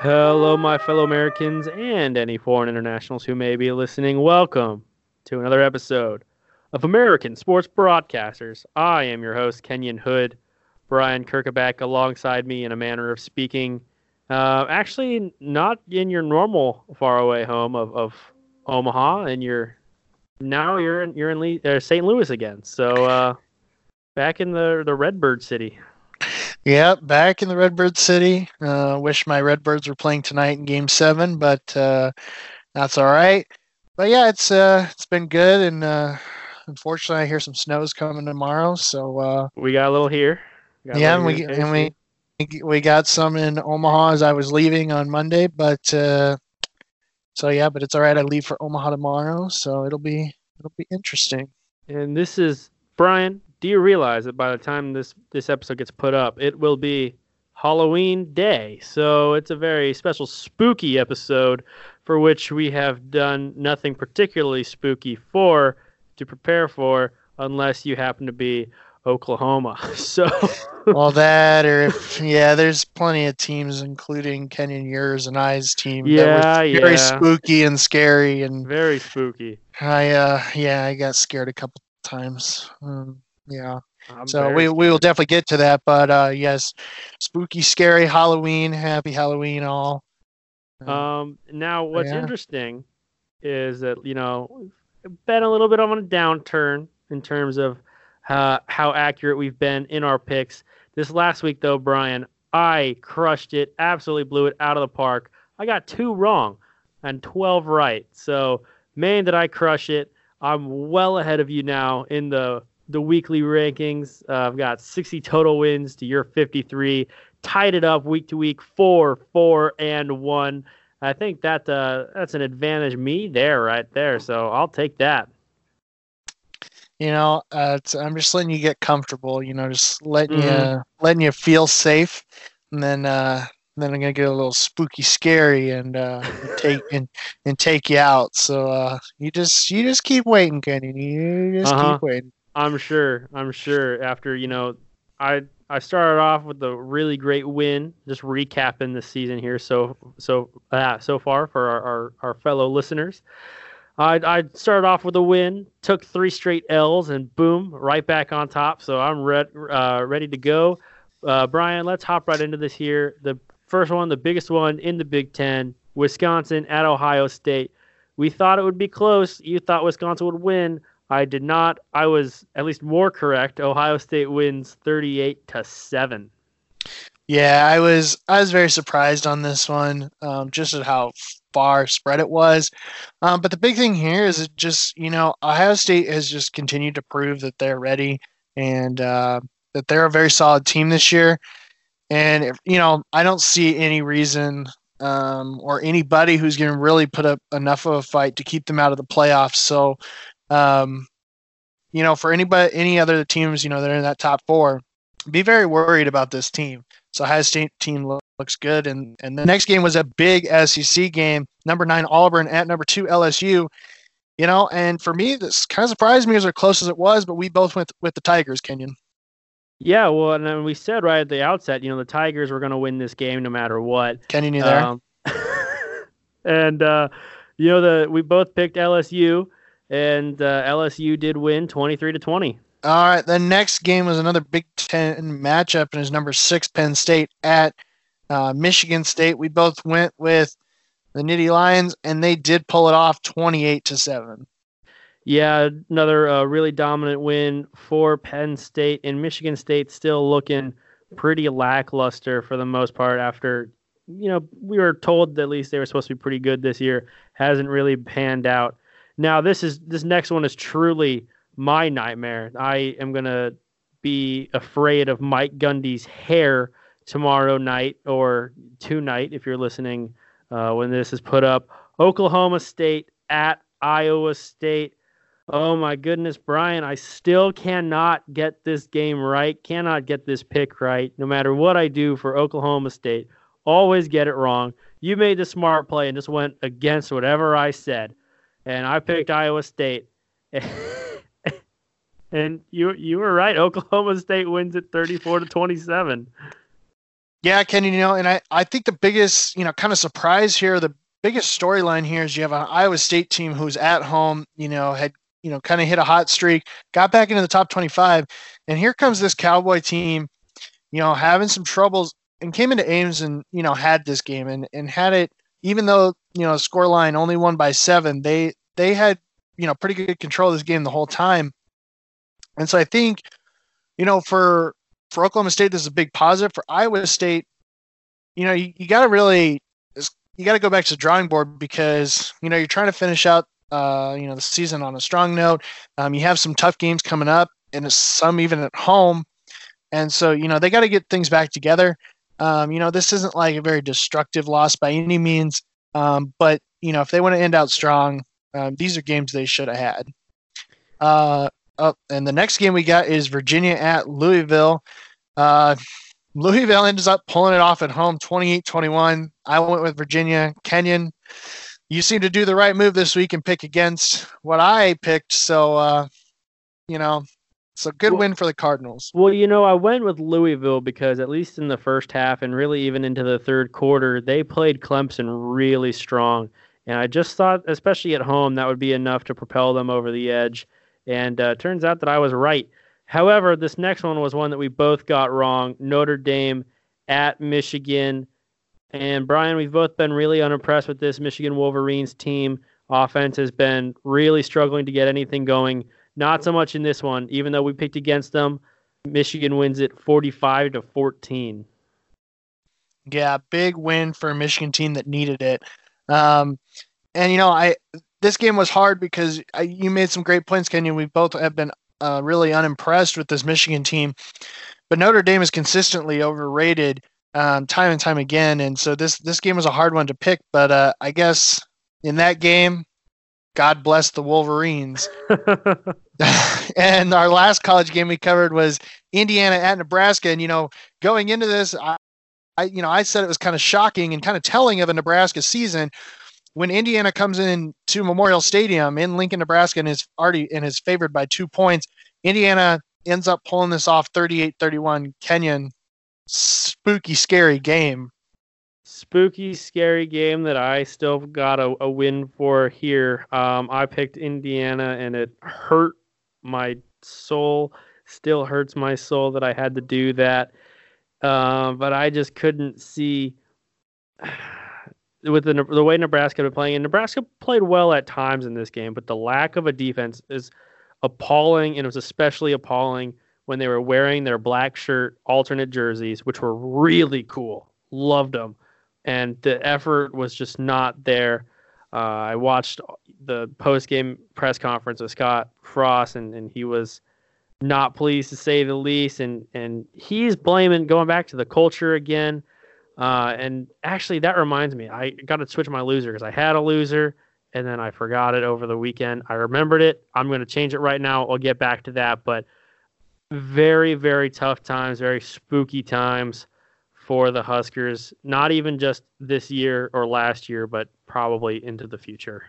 Hello, my fellow Americans and any foreign internationals who may be listening. Welcome to another episode of American Sports Broadcasters. I am your host, Kenyon Hood. Brian Kirkebeck alongside me in a manner of speaking. Uh, actually, not in your normal faraway home of, of Omaha, and you're now you're in, you're in uh, St. Louis again. So uh, back in the the Redbird City. Yep, back in the Redbird City. Uh, wish my Redbirds were playing tonight in Game Seven, but uh, that's all right. But yeah, it's uh, it's been good, and uh, unfortunately, I hear some snow's coming tomorrow. So uh, we got a little here. Yeah, and we and we we got some in Omaha as I was leaving on Monday, but uh, so yeah, but it's all right. I leave for Omaha tomorrow, so it'll be it'll be interesting. And this is Brian do you realize that by the time this this episode gets put up, it will be Halloween Day? So it's a very special, spooky episode for which we have done nothing particularly spooky for to prepare for, unless you happen to be Oklahoma. So, well, that or if yeah, there's plenty of teams, including Kenyon yours and I's team. Yeah, that very yeah. spooky and scary and very spooky. I uh, yeah, I got scared a couple times. Um, yeah. I'm so we we will definitely get to that, but uh, yes, spooky, scary Halloween, happy Halloween, all. Uh, Um, now, what's yeah. interesting is that you know we've been a little bit on a downturn in terms of uh, how accurate we've been in our picks. This last week, though, Brian, I crushed it, absolutely blew it out of the park. I got two wrong and 12 right. So, man, did I crush it. I'm well ahead of you now in the the weekly rankings. Uh, I've got 60 total wins to your 53. Tied it up week to week, four, four, and one. I think that uh, that's an advantage me there, right there. So I'll take that. you know, uh, it's, I'm just letting you get comfortable. You know, just letting Mhm. you letting you feel safe, and then uh, then I'm gonna get a little spooky, scary, and uh, and take and, and take you out. So uh, you just you just keep waiting, Kenny. You just Uh-huh. keep waiting. I'm sure. I'm sure. After you know, I I started off with a really great win. Just recapping the season here. So so uh, so far for our, our, our fellow listeners. I I started off with a win, took three straight L's, and boom, right back on top. So I'm re- uh, ready to go. Uh, Brian, let's hop right into this here. The first one, the biggest one in the Big Ten, Wisconsin at Ohio State. We thought it would be close. You thought Wisconsin would win. I did not. I was at least more correct. Ohio State wins 38 to 7. Yeah, I was I was very surprised on this one, um, just at how far spread it was. Um, but the big thing here is it just you know Ohio State has just continued to prove that they're ready and uh, that they're a very solid team this year. And if, you know I don't see any reason um, or anybody who's going to really put up enough of a fight to keep them out of the playoffs. So, um, you know, for anybody any other teams you know that are in that top four, be very worried about this team. So Ohio State team lo- looks good, and and the next game was a big SEC game. Number nine Auburn at number two LSU. You know, and for me, this kind of surprised me as close as it was, but we both went with the Tigers, Kenyon. Yeah, well, and then we said right at the outset, you know, the Tigers were going to win this game no matter what. Kenyon, you there? Um, and uh, you know the we both picked LSU, and uh, LSU did win 23 to 20. All right, the next game was another Big Ten matchup, and is number six Penn State at uh, Michigan State. We both went with the Nittany Lions, and they did pull it off, twenty-eight to seven. Yeah, another uh, really dominant win for Penn State, and Michigan State still looking pretty lackluster for the most part. After you know, we were told that at least they were supposed to be pretty good this year. Hasn't really panned out. Now this is this next one is truly my nightmare. I am gonna be afraid of Mike Gundy's hair tomorrow night or tonight if you're listening uh, when this is put up. Oklahoma State at Iowa State. Oh my goodness, Brian, I still cannot get this game right. Cannot get this pick right. No matter what I do for Oklahoma State, always get it wrong. You made the smart play and just went against whatever I said. And I picked Iowa State. and you you were right. Oklahoma State wins at 34 to 27. Yeah, Kenny, you know, and I, I think the biggest, you know, kind of surprise here, the biggest storyline here is you have an Iowa State team who's at home, you know, had, you know, kind of hit a hot streak, got back into the top 25. And here comes this Cowboy team, you know, having some troubles and came into Ames and, you know, had this game and, and had it, even though, you know, score line only won by seven, they, they had, you know, pretty good control of this game the whole time. And so I think, you know, for, for Oklahoma State, this is a big positive. For Iowa State, you know, you, you got to really you got to go back to the drawing board because you know you're trying to finish out uh, you know the season on a strong note. Um, you have some tough games coming up, and some even at home, and so you know they got to get things back together. Um, you know this isn't like a very destructive loss by any means, um, but you know if they want to end out strong, um, these are games they should have had. Uh, oh, and the next game we got is Virginia at Louisville. Uh, Louisville ends up pulling it off at home 28 21. I went with Virginia. Kenyon, you seem to do the right move this week and pick against what I picked. So, uh, you know, it's a good well, win for the Cardinals. Well, you know, I went with Louisville because at least in the first half and really even into the third quarter, they played Clemson really strong. And I just thought, especially at home, that would be enough to propel them over the edge. And uh, turns out that I was right. However, this next one was one that we both got wrong. Notre Dame at Michigan. And Brian, we've both been really unimpressed with this Michigan Wolverines team. Offense has been really struggling to get anything going. Not so much in this one, even though we picked against them. Michigan wins it 45 to 14. Yeah, big win for a Michigan team that needed it. Um, and you know, I this game was hard because I, you made some great points, Kenyon. We both have been uh, really unimpressed with this Michigan team, but Notre Dame is consistently overrated um, time and time again. And so this this game was a hard one to pick. But uh, I guess in that game, God bless the Wolverines. and our last college game we covered was Indiana at Nebraska. And you know, going into this, I, I you know I said it was kind of shocking and kind of telling of a Nebraska season when Indiana comes in to Memorial Stadium in Lincoln, Nebraska, and is already and is favored by two points, Indiana ends up pulling this off 38-31. Kenyon, spooky, scary game. Spooky, scary game that I still got a, a win for here. Um, I picked Indiana, and it hurt my soul. Still hurts my soul that I had to do that. Uh, but I just couldn't see with the, the way Nebraska had been playing, and Nebraska played well at times in this game, but the lack of a defense is appalling, and it was especially appalling when they were wearing their black shirt alternate jerseys, which were really cool. Loved them, and the effort was just not there. Uh, I watched the post game press conference with Scott Frost, and, and he was not pleased to say the least, and and he's blaming going back to the culture again. Uh, and actually, that reminds me, I got to switch my loser because I had a loser and then I forgot it over the weekend. I remembered it. I'm going to change it right now. I'll get back to that. But very, very tough times, very spooky times for the Huskers. Not even just this year or last year, but probably into the future.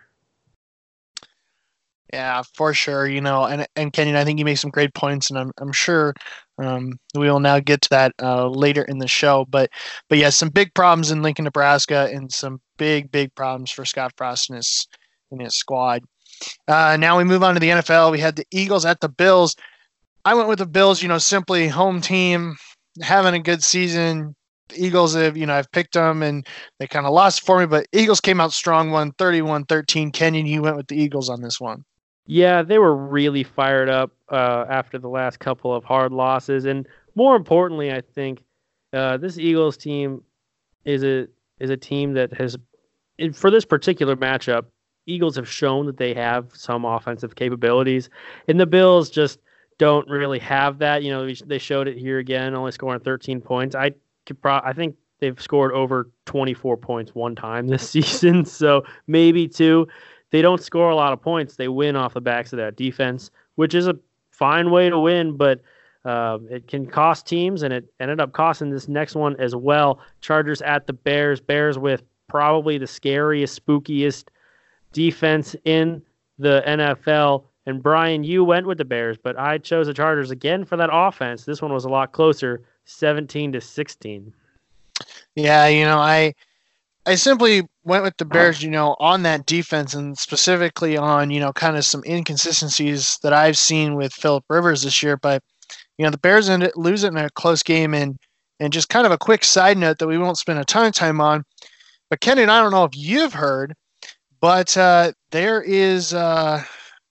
Yeah, for sure. You know, and and Kenyon, I think you make some great points, and I'm I'm sure um, we will now get to that uh, later in the show. But but yeah, some big problems in Lincoln, Nebraska, and some big big problems for Scott Frost and his and his squad. Uh, now we move on to the NFL. We had the Eagles at the Bills. I went with the Bills. You know, simply home team having a good season. The Eagles have, you know, I've picked them and they kind of lost for me, but Eagles came out strong, one 31 13. Kenyon, you went with the Eagles on this one. Yeah, they were really fired up uh, after the last couple of hard losses, and more importantly, I think uh, this Eagles team is a is a team that has, for this particular matchup, Eagles have shown that they have some offensive capabilities, and the Bills just don't really have that. You know, they showed it here again, only scoring 13 points. I could pro- I think they've scored over 24 points one time this season, so maybe two they don't score a lot of points. They win off the backs of that defense, which is a fine way to win, but uh, it can cost teams, and it ended up costing this next one as well. Chargers at the Bears. Bears with probably the scariest, spookiest defense in the NFL. And Brian, you went with the Bears, but I chose the Chargers again for that offense. This one was a lot closer, 17 to 16. Yeah, you know, I I simply went with the Bears, you know, on that defense and specifically on, you know, kind of some inconsistencies that I've seen with Philip Rivers this year. But, you know, the Bears ended lose it in a close game and and just kind of a quick side note that we won't spend a ton of time on. But Kenny, I don't know if you've heard, but uh, there is uh,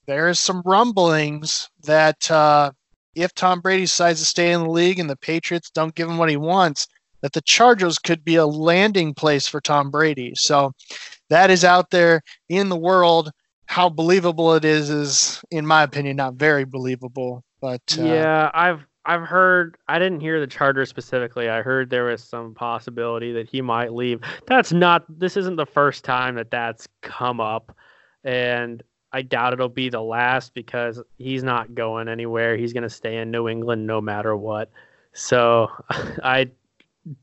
there is some rumblings that uh, if Tom Brady decides to stay in the league and the Patriots don't give him what he wants, that the Chargers could be a landing place for Tom Brady. So that is out there in the world. How believable it is is, in my opinion, not very believable. But uh, yeah, I've I've heard. I didn't hear the Chargers specifically. I heard there was some possibility that he might leave. That's not. This isn't the first time that that's come up, and I doubt it'll be the last because he's not going anywhere. He's going to stay in New England no matter what. So I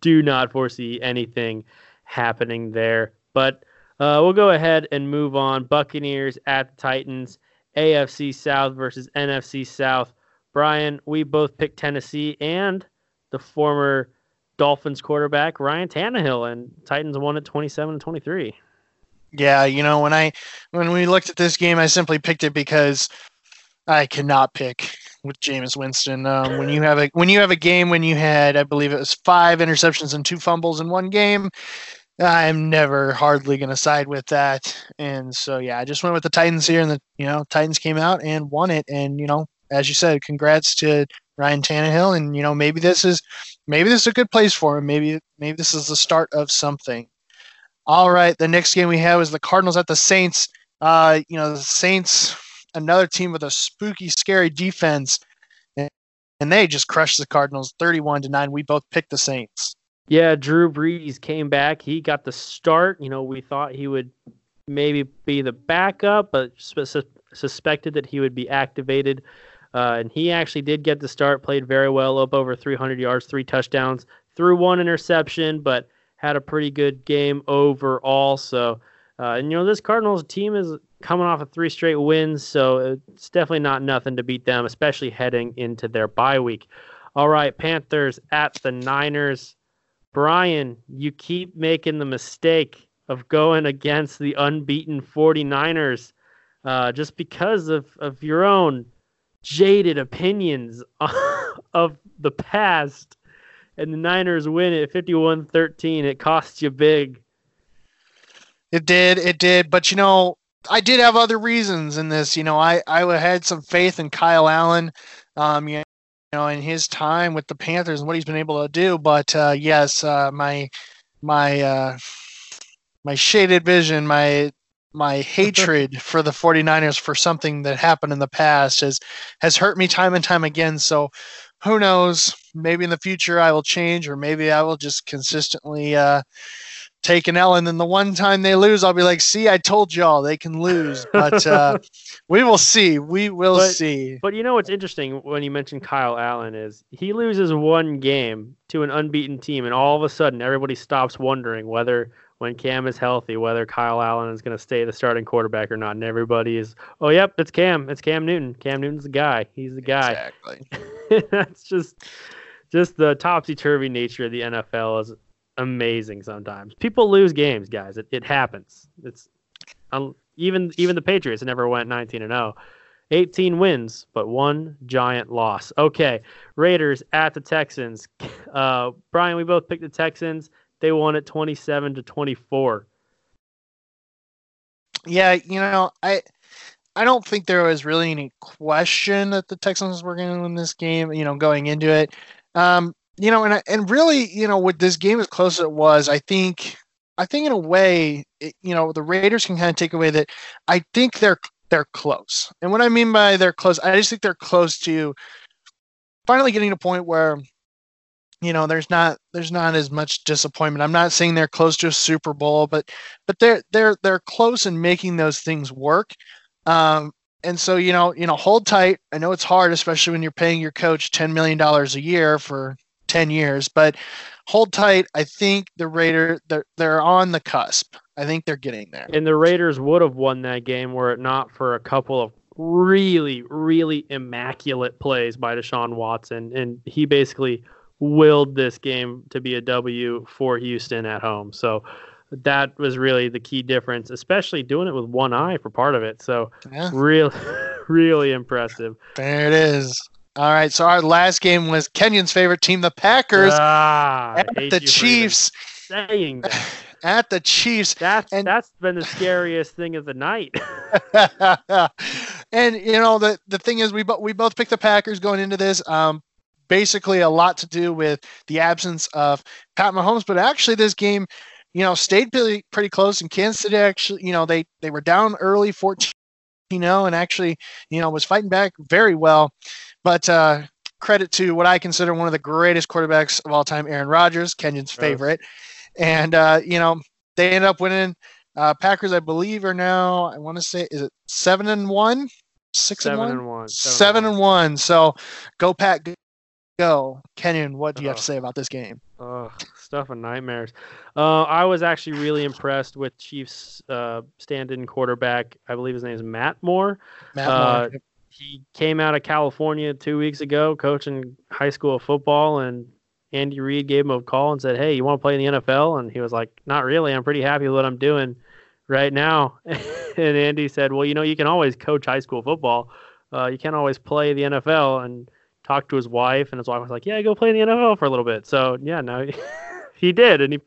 do not foresee anything happening there. But uh, we'll go ahead and move on. Buccaneers at the Titans, AFC South versus NFC South. Brian, we both picked Tennessee and the former Dolphins quarterback Ryan Tannehill, and Titans won at 27 23. Yeah, you know when I when we looked at this game, I simply picked it because I cannot pick with Jameis Winston. Um, when you have a when you have a game when you had, I believe it was five interceptions and two fumbles in one game, I'm never hardly going to side with that. And so yeah, I just went with the Titans here, and the you know Titans came out and won it. And you know, as you said, congrats to Ryan Tannehill. And you know, maybe this is maybe this is a good place for him. Maybe maybe this is the start of something. All right, the next game we have is the Cardinals at the Saints. Uh, you know, the Saints another team with a spooky, scary defense, and they just crushed the Cardinals 31 to 9. We both picked the Saints. Yeah, Drew Brees came back. He got the start. You know, we thought he would maybe be the backup, but suspected that he would be activated. Uh, and he actually did get the start, played very well, up over 300 yards, three touchdowns, threw one interception, but had a pretty good game overall. So, uh, and you know, this Cardinals team is coming off of three straight wins, so it's definitely not nothing to beat them, especially heading into their bye week. All right, Panthers at the Niners. Brian, you keep making the mistake of going against the unbeaten 49ers uh, just because of, of your own jaded opinions of the past. And the Niners win it 51 13. It costs you big. It did. It did. But, you know, I did have other reasons in this. You know, I, I had some faith in Kyle Allen, um, you know, in his time with the Panthers and what he's been able to do. But uh, yes, uh, my my uh, my shaded vision, my my hatred for the 49ers for something that happened in the past has has hurt me time and time again. So who knows? Maybe in the future I will change, or maybe I will just consistently uh, take an L, and then the one time they lose, I'll be like, "See, I told y'all they can lose." But uh, we will see. We will but, see. But you know what's interesting when you mentioned Kyle Allen is he loses one game to an unbeaten team, and all of a sudden everybody stops wondering whether when Cam is healthy, whether Kyle Allen is going to stay the starting quarterback or not, and everybody is, "Oh, yep, it's Cam. It's Cam Newton. Cam Newton's the guy. He's the guy." Exactly. That's just just the topsy turvy nature of the NFL is amazing sometimes. People lose games, guys. It, it happens. It's um, even even the Patriots never went 19 and 0. 18 wins, but one giant loss. Okay, Raiders at the Texans. Uh, Brian, we both picked the Texans. They won it 27 to 24. Yeah, you know, I I don't think there was really any question that the Texans were going to win this game. You know, going into it, um, you know, and and really, you know, with this game as close as it was, I think, I think in a way, it, you know, the Raiders can kind of take away that I think they're they're close. And what I mean by they're close, I just think they're close to finally getting to a point where, you know, there's not there's not as much disappointment. I'm not saying they're close to a Super Bowl, but but they're they're they're close in making those things work. Um, and so you know you know hold tight. I know it's hard, especially when you're paying your coach ten million dollars a year for 10 years, but hold tight. I think the Raiders they're, they're on the cusp. I think they're getting there. And the Raiders would have won that game were it not for a couple of really, really immaculate plays by Deshaun Watson. And he basically willed this game to be a W for Houston at home. So that was really the key difference, especially doing it with one eye for part of it. So yeah. real, really impressive. There it is. All right, so our last game was Kenyon's favorite team, the Packers, ah, at the Chiefs. Saying that. At the Chiefs. That's and, that's been the scariest thing of the night. and you know the the thing is, we bo- we both picked the Packers going into this. Um, basically a lot to do with the absence of Pat Mahomes, but actually this game, you know, stayed pretty pretty close. And Kansas City actually, you know, they they were down early, 14 you know, and actually, you know, was fighting back very well. But uh, credit to what I consider one of the greatest quarterbacks of all time, Aaron Rodgers, Kenyon's favorite. And, uh, you know, they end up winning. Uh, Packers, I believe, are now, I want to say, is it seven and one? Six seven and one? And one. Seven, seven and one. So go, Pack, go. Kenyon, what do you have to say about this game? Oh, stuff of nightmares. Uh, I was actually really impressed with Chiefs uh, stand-in quarterback. I believe his name is Matt Moore. Matt uh, Moore. He came out of California two weeks ago, coaching high school football, and Andy Reid gave him a call and said, "Hey, you want to play in the NFL?" And he was like, "Not really. I'm pretty happy with what I'm doing right now." and Andy said, "Well, you know, you can always coach high school football. Uh, you can't always play the NFL." And talked to his wife, and his wife was like, "Yeah, go play in the NFL for a little bit." So yeah, no, he did, and he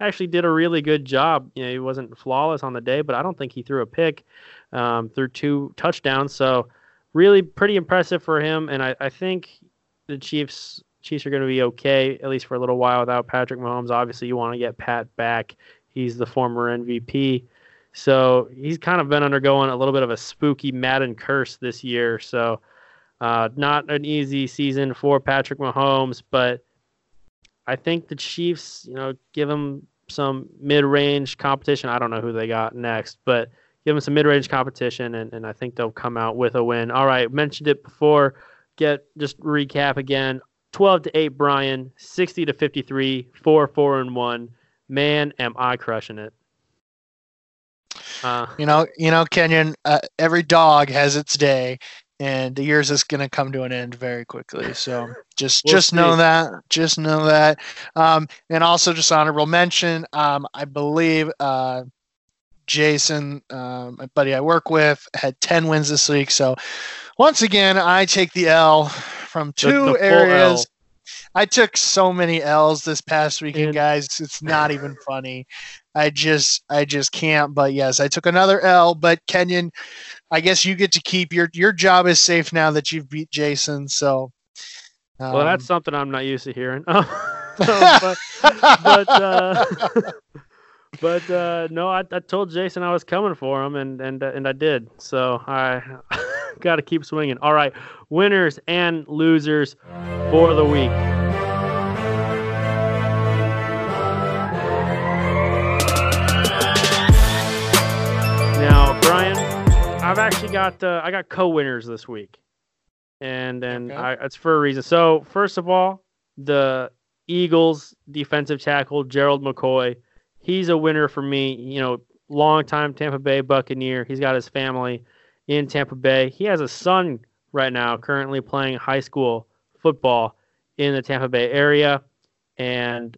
actually did a really good job. You know, he wasn't flawless on the day, but I don't think he threw a pick, um, threw two touchdowns. So really pretty impressive for him, and I, I think the Chiefs Chiefs are going to be okay at least for a little while without Patrick Mahomes. Obviously, you want to get Pat back. He's the former MVP. So he's kind of been undergoing a little bit of a spooky Madden curse this year. So uh, not an easy season for Patrick Mahomes, but I think the Chiefs, you know, give him some mid-range competition. I don't know who they got next, but give them some mid-range competition, and, and I think they'll come out with a win. All right, mentioned it before. Get just recap again. 12 to 8 Brian, 60 to 53, 4 4 and 1. Man, am I crushing it. Uh, you know, you know, Kenyon. Uh, every dog has its day, and the years is going to come to an end very quickly. So just we'll just see. know that. Just know that. Um, and also just honorable mention. Um, I believe uh, Jason, uh, my buddy I work with, had ten wins this week. So once again, I take the L from two the, the areas. I took so many L's this past weekend, guys. It's not even funny. I just I just can't. But yes, I took another L. But Kenyon, I guess you get to keep your your job is safe now that you've beat Jason. So, um, well, that's um, something I'm not used to hearing. but but, uh, but uh, no, I, I told Jason I was coming for him, and and and I did. So I got to keep swinging. All right, winners and losers for the week. Now, Brian, I've actually got uh, I got co-winners this week, and and okay. I, it's for a reason. So first of all, the Eagles defensive tackle Gerald McCoy, he's a winner for me. You know, longtime Tampa Bay Buccaneer. He's got his family in Tampa Bay. He has a son right now currently playing high school football in the Tampa Bay area, and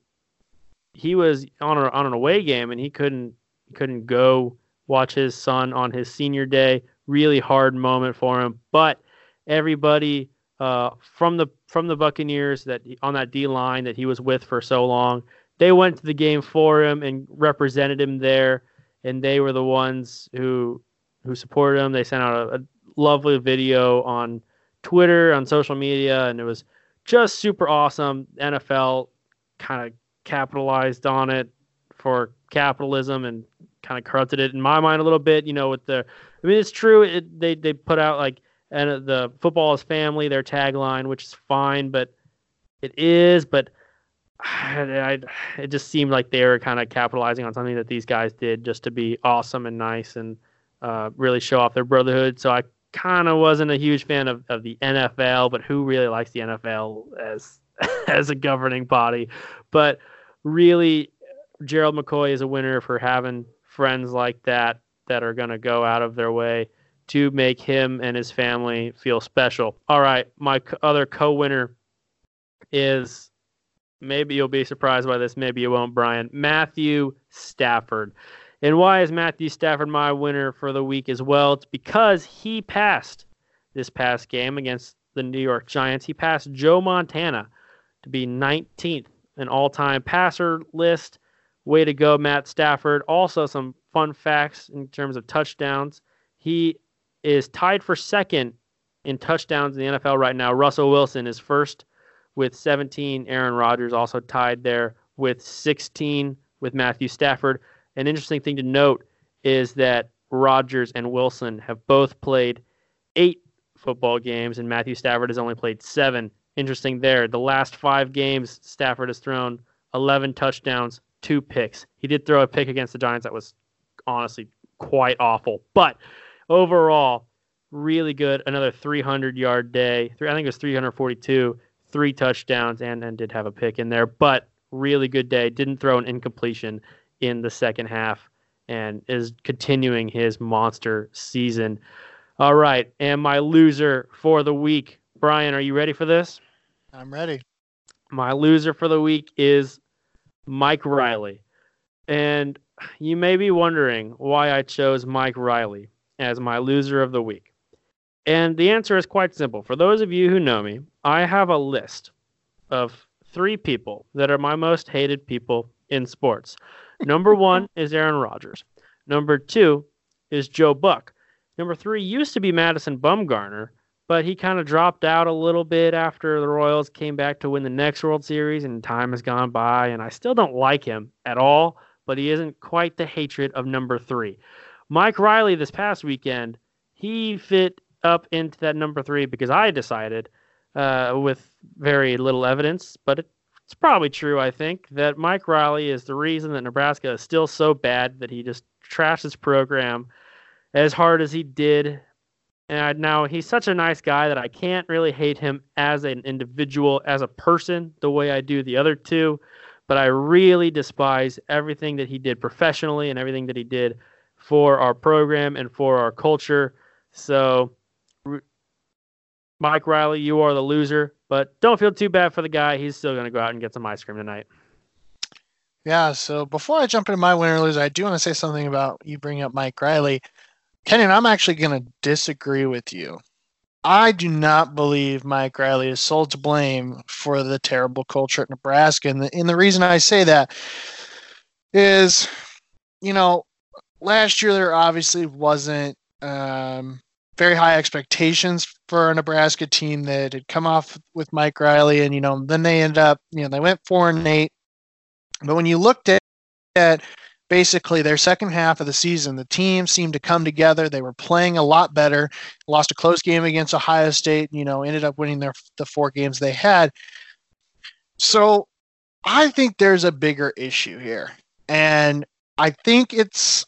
he was on a, on an away game and he couldn't couldn't go watch his son on his senior day. Really hard moment for him, but everybody uh, from the from the Buccaneers that on that D line that he was with for so long, they went to the game for him and represented him there, and they were the ones who who supported him. They sent out a, a lovely video on Twitter, on social media, and it was just super awesome. NFL kind of capitalized on it for capitalism and kind of corrupted it in my mind a little bit. You know, with the, I mean, it's true. It, they they put out like and the football is family, their tagline, which is fine, but it is, but. I, I, it just seemed like they were kind of capitalizing on something that these guys did just to be awesome and nice and uh, really show off their brotherhood. So I kind of wasn't a huge fan of, of the NFL, but who really likes the NFL as as a governing body? But really, Gerald McCoy is a winner for having friends like that that are going to go out of their way to make him and his family feel special. All right, my other co-winner is maybe you'll be surprised by this, maybe you won't, Brian. Matthew Stafford. And why is Matthew Stafford my winner for the week as well? It's because he passed this past game against the New York Giants. He passed Joe Montana to be 19th in all time passer list. Way to go, Matt Stafford. Also, some fun facts in terms of touchdowns. He is tied for second in touchdowns in the NFL right now. Russell Wilson is first with 17. Aaron Rodgers also tied there with 16 with Matthew Stafford. An interesting thing to note is that Rodgers and Wilson have both played eight football games, and Matthew Stafford has only played seven. Interesting there. The last five games, Stafford has thrown 11 touchdowns, two picks. He did throw a pick against the Giants that was honestly quite awful. But overall, really good. Another 300 yard day. I think it was 342, three touchdowns, and, and did have a pick in there. But really good day. Didn't throw an incompletion in the second half and is continuing his monster season. All right. And my loser for the week, Brian, are you ready for this? I'm ready. My loser for the week is Mike Riley. And you may be wondering why I chose Mike Riley as my loser of the week. And the answer is quite simple. For those of you who know me, I have a list of three people that are my most hated people in sports. Number one is Aaron Rodgers. Number two is Joe Buck. Number three used to be Madison Bumgarner, but he kind of dropped out a little bit after the Royals came back to win the next World Series, and time has gone by, and I still don't like him at all, but he isn't quite the hatred of number three. Mike Riley this past weekend, he fit up into that number three because I decided, uh, with very little evidence, but it, it's probably true, I think, that Mike Riley is the reason that Nebraska is still so bad that he just trashed his program as hard as he did. And now he's such a nice guy that I can't really hate him as an individual, as a person, the way I do the other two. But I really despise everything that he did professionally and everything that he did for our program and for our culture. So Mike Riley, you are the loser, but don't feel too bad for the guy. He's still going to go out and get some ice cream tonight. Yeah, so before I jump into my winner or loser, I do want to say something about you bring up Mike Riley. Kenyon, I'm actually going to disagree with you. I do not believe Mike Riley is sole to blame for the terrible culture at Nebraska. And the, and the reason I say that is, you know, last year there obviously wasn't um, very high expectations for a Nebraska team that had come off with Mike Riley, and you know, then they ended up, you know, they went four and eight. But when you looked at, at basically their second half of the season, the team seemed to come together. They were playing a lot better. Lost a close game against Ohio State. You know, ended up winning their the four games they had. So I think there's a bigger issue here, and I think it's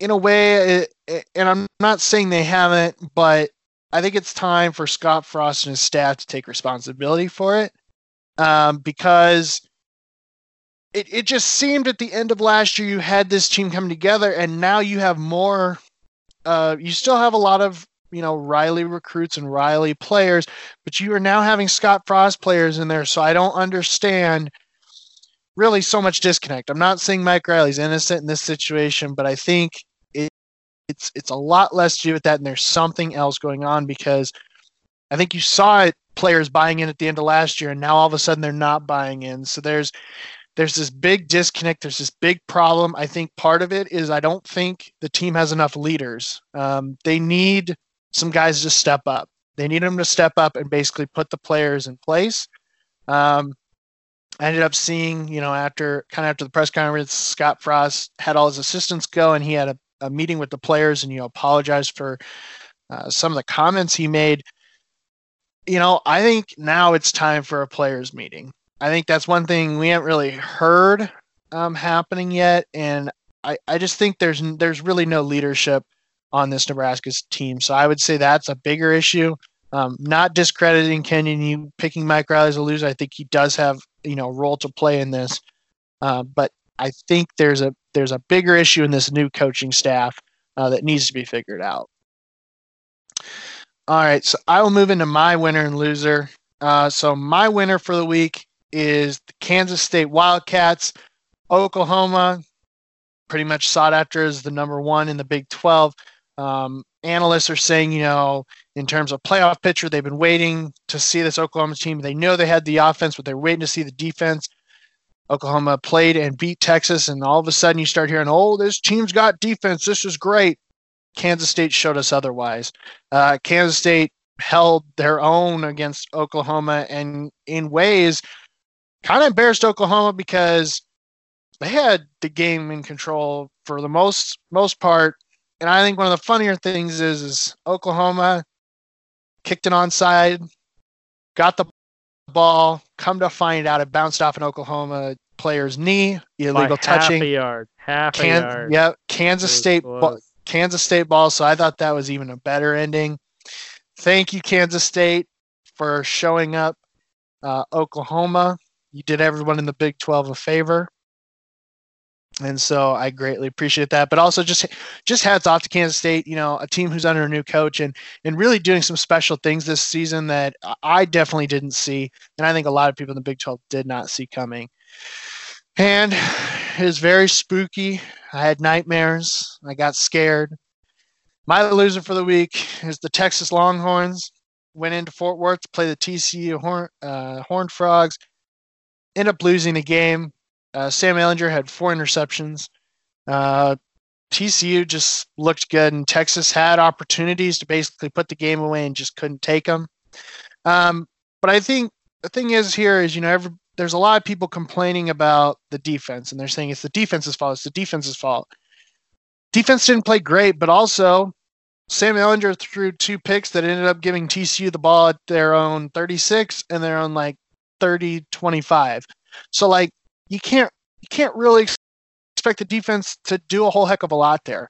in a way, it, and I'm not saying they haven't, but I think it's time for Scott Frost and his staff to take responsibility for it um, because it, it just seemed at the end of last year you had this team coming together, and now you have more. Uh, you still have a lot of you know Riley recruits and Riley players, but you are now having Scott Frost players in there. So I don't understand really so much disconnect. I'm not saying Mike Riley's innocent in this situation, but I think it's it's a lot less to do with that, and there's something else going on because I think you saw it players buying in at the end of last year, and now all of a sudden they're not buying in. So there's there's this big disconnect. There's this big problem. I think part of it is I don't think the team has enough leaders. Um, they need some guys to step up. They need them to step up and basically put the players in place. Um, I ended up seeing, you know, after kind of after the press conference, Scott Frost had all his assistants go and he had a, a meeting with the players and, you know, apologized for uh, some of the comments he made. You know, I think now it's time for a players meeting. I think that's one thing we haven't really heard um, happening yet. And I, I just think there's there's really no leadership on this Nebraska's team. So I would say that's a bigger issue. Um, not discrediting Kenyon, you picking Mike Riley as a loser. I think he does have you know a role to play in this, uh, but I think there's a there's a bigger issue in this new coaching staff uh, that needs to be figured out. All right, so I will move into my winner and loser. Uh, so my winner for the week is the Kansas State Wildcats. Oklahoma, pretty much sought after as the number one in the Big 12. Um, analysts are saying, you know, in terms of playoff picture, they've been waiting to see this Oklahoma team. They know they had the offense, but they're waiting to see the defense. Oklahoma played and beat Texas, and all of a sudden you start hearing, oh, this team's got defense. This is great. Kansas State showed us otherwise. Uh, Kansas State held their own against Oklahoma and in ways kind of embarrassed Oklahoma because they had the game in control for the most most part. And I think one of the funnier things is is Oklahoma kicked an onside, got the ball, come to find out it bounced off an Oklahoma player's knee, illegal By touching. Half a yard. Half a yard. yep, Kansas State. Kansas State ball. So I thought that was even a better ending. Thank you, Kansas State, for showing up. Uh, Oklahoma, you did everyone in the Big 12 a favor. And so I greatly appreciate that. But also just just hats off to Kansas State, you know, a team who's under a new coach and and really doing some special things this season that I definitely didn't see. And I think a lot of people in the Big 12 did not see coming. And it was very spooky. I had nightmares. I got scared. My loser for the week is the Texas Longhorns. Went into Fort Worth to play the TCU Horn, uh, Horned Frogs. End up losing the game. Uh, Sam Ehlinger had four interceptions. Uh, TCU just looked good, and Texas had opportunities to basically put the game away and just couldn't take them. Um, but I think the thing is here is you know every, there's a lot of people complaining about the defense, and they're saying it's the defense's fault. It's the defense's fault. Defense didn't play great, but also Sam Ehlinger threw two picks that ended up giving TCU the ball at their own 36 and their own like 30 25. So like you can't you can't really expect the defense to do a whole heck of a lot there.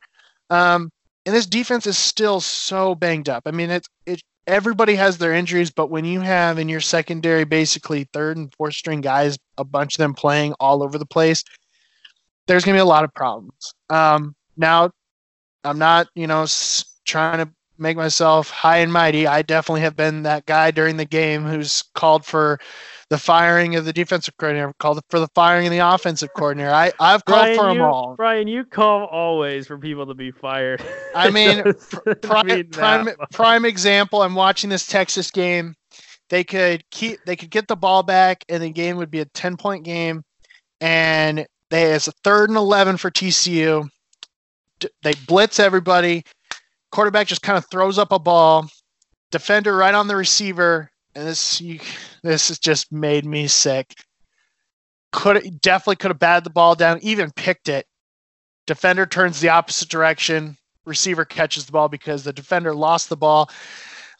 Um, and this defense is still so banged up. I mean, it's it everybody has their injuries, but when you have in your secondary basically third and fourth string guys, a bunch of them playing all over the place, there's going to be a lot of problems. Um, now, I'm not, you know, trying to make myself high and mighty. I definitely have been that guy during the game who's called for the firing of the defensive coordinator, called for the firing of the offensive coordinator. I, I've called Brian, for them you, all. Brian, you call always for people to be fired. I mean, prime, mean prime, prime example. I'm watching this Texas game. They could keep, they could get the ball back, and the game would be a 10 point game. And they, it's a third and 11 for TCU. They blitz everybody. Quarterback just kind of throws up a ball. Defender right on the receiver, this you, this has just made me sick. Could definitely could have batted the ball down, even picked it. Defender turns the opposite direction receiver catches the ball because the defender lost the ball.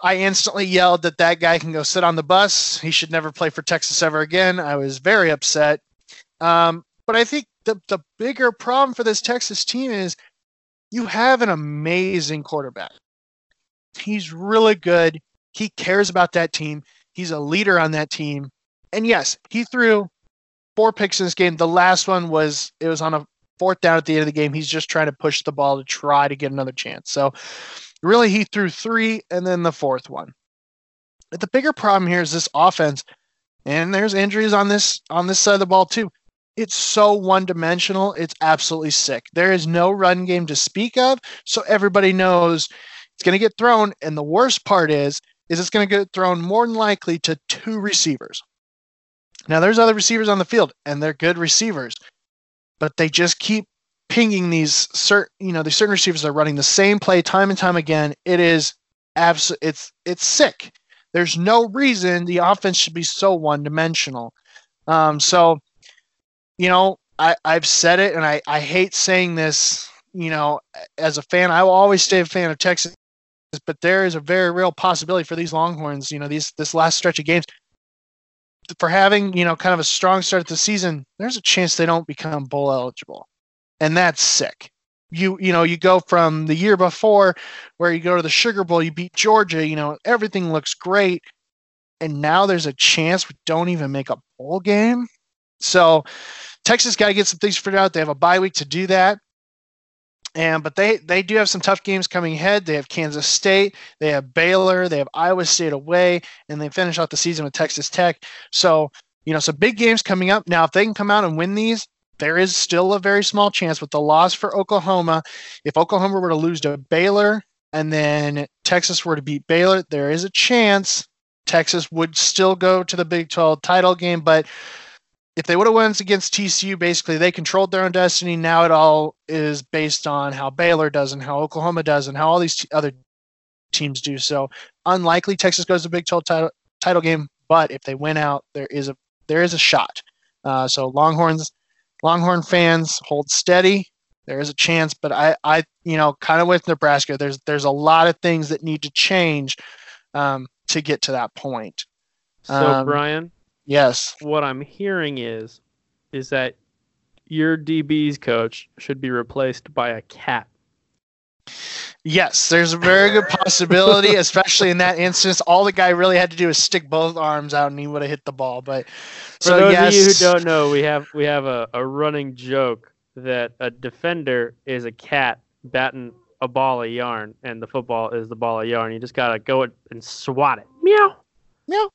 I instantly yelled that that guy can go sit on the bus. He should never play for Texas ever again. I was very upset. Um, but I think the, the bigger problem for this Texas team is you have an amazing quarterback. He's really good. He cares about that team. He's a leader on that team. And yes, he threw four picks in this game. The last one was it was on a fourth down at the end of the game. He's just trying to push the ball to try to get another chance. So really he threw three and then the fourth one. But the bigger problem here is this offense, and there's injuries on this on this side of the ball too. It's so one dimensional. It's absolutely sick. There is no run game to speak of, so everybody knows it's going to get thrown. And the worst part is, is it's going to get thrown more than likely to two receivers. Now there's other receivers on the field, and they're good receivers, but they just keep pinging these certain, you know, these certain receivers are running the same play time and time again. It is abs- it's it's sick. There's no reason the offense should be so one dimensional. Um, so, you know, I, I've said it and I, I hate saying this, you know, as a fan, I will always stay a fan of Texas, but there is a very real possibility for these Longhorns, you know, these this last stretch of games for having, you know, kind of a strong start to the season, there's a chance they don't become bowl eligible. And that's sick. You you know, you go from the year before where you go to the Sugar Bowl, you beat Georgia, you know, everything looks great. And now there's a chance we don't even make a bowl game. So Texas got to get some things figured out. They have a bye week to do that. And but they they do have some tough games coming ahead. They have Kansas State, they have Baylor, they have Iowa State away, and they finish out the season with Texas Tech. So you know, some big games coming up. Now, if they can come out and win these, there is still a very small chance with the loss for Oklahoma. If Oklahoma were to lose to Baylor and then Texas were to beat Baylor, there is a chance Texas would still go to the Big 12 title game. But if they would have won against TCU, basically they controlled their own destiny. Now it all is based on how Baylor does and how Oklahoma does and how all these other teams do. So unlikely Texas goes to Big 12 title, title game. But if they win out, there is a there is a shot. Uh, so Longhorns, Longhorn fans, hold steady. There is a chance, but I, I, you know, kind of with Nebraska, there's there's a lot of things that need to change um, to get to that point. So Um, Brian, Yes, what I'm hearing is is that your DB's coach should be replaced by a cat. yes, there's a very good possibility, especially in that instance. All the guy really had to do is stick both arms out, and he would have hit the ball. But For so those yes, of you who don't know, we have we have a, a running joke that a defender is a cat batting a ball of yarn, and the football is the ball of yarn. You just gotta go and swat it. Meow. Meow.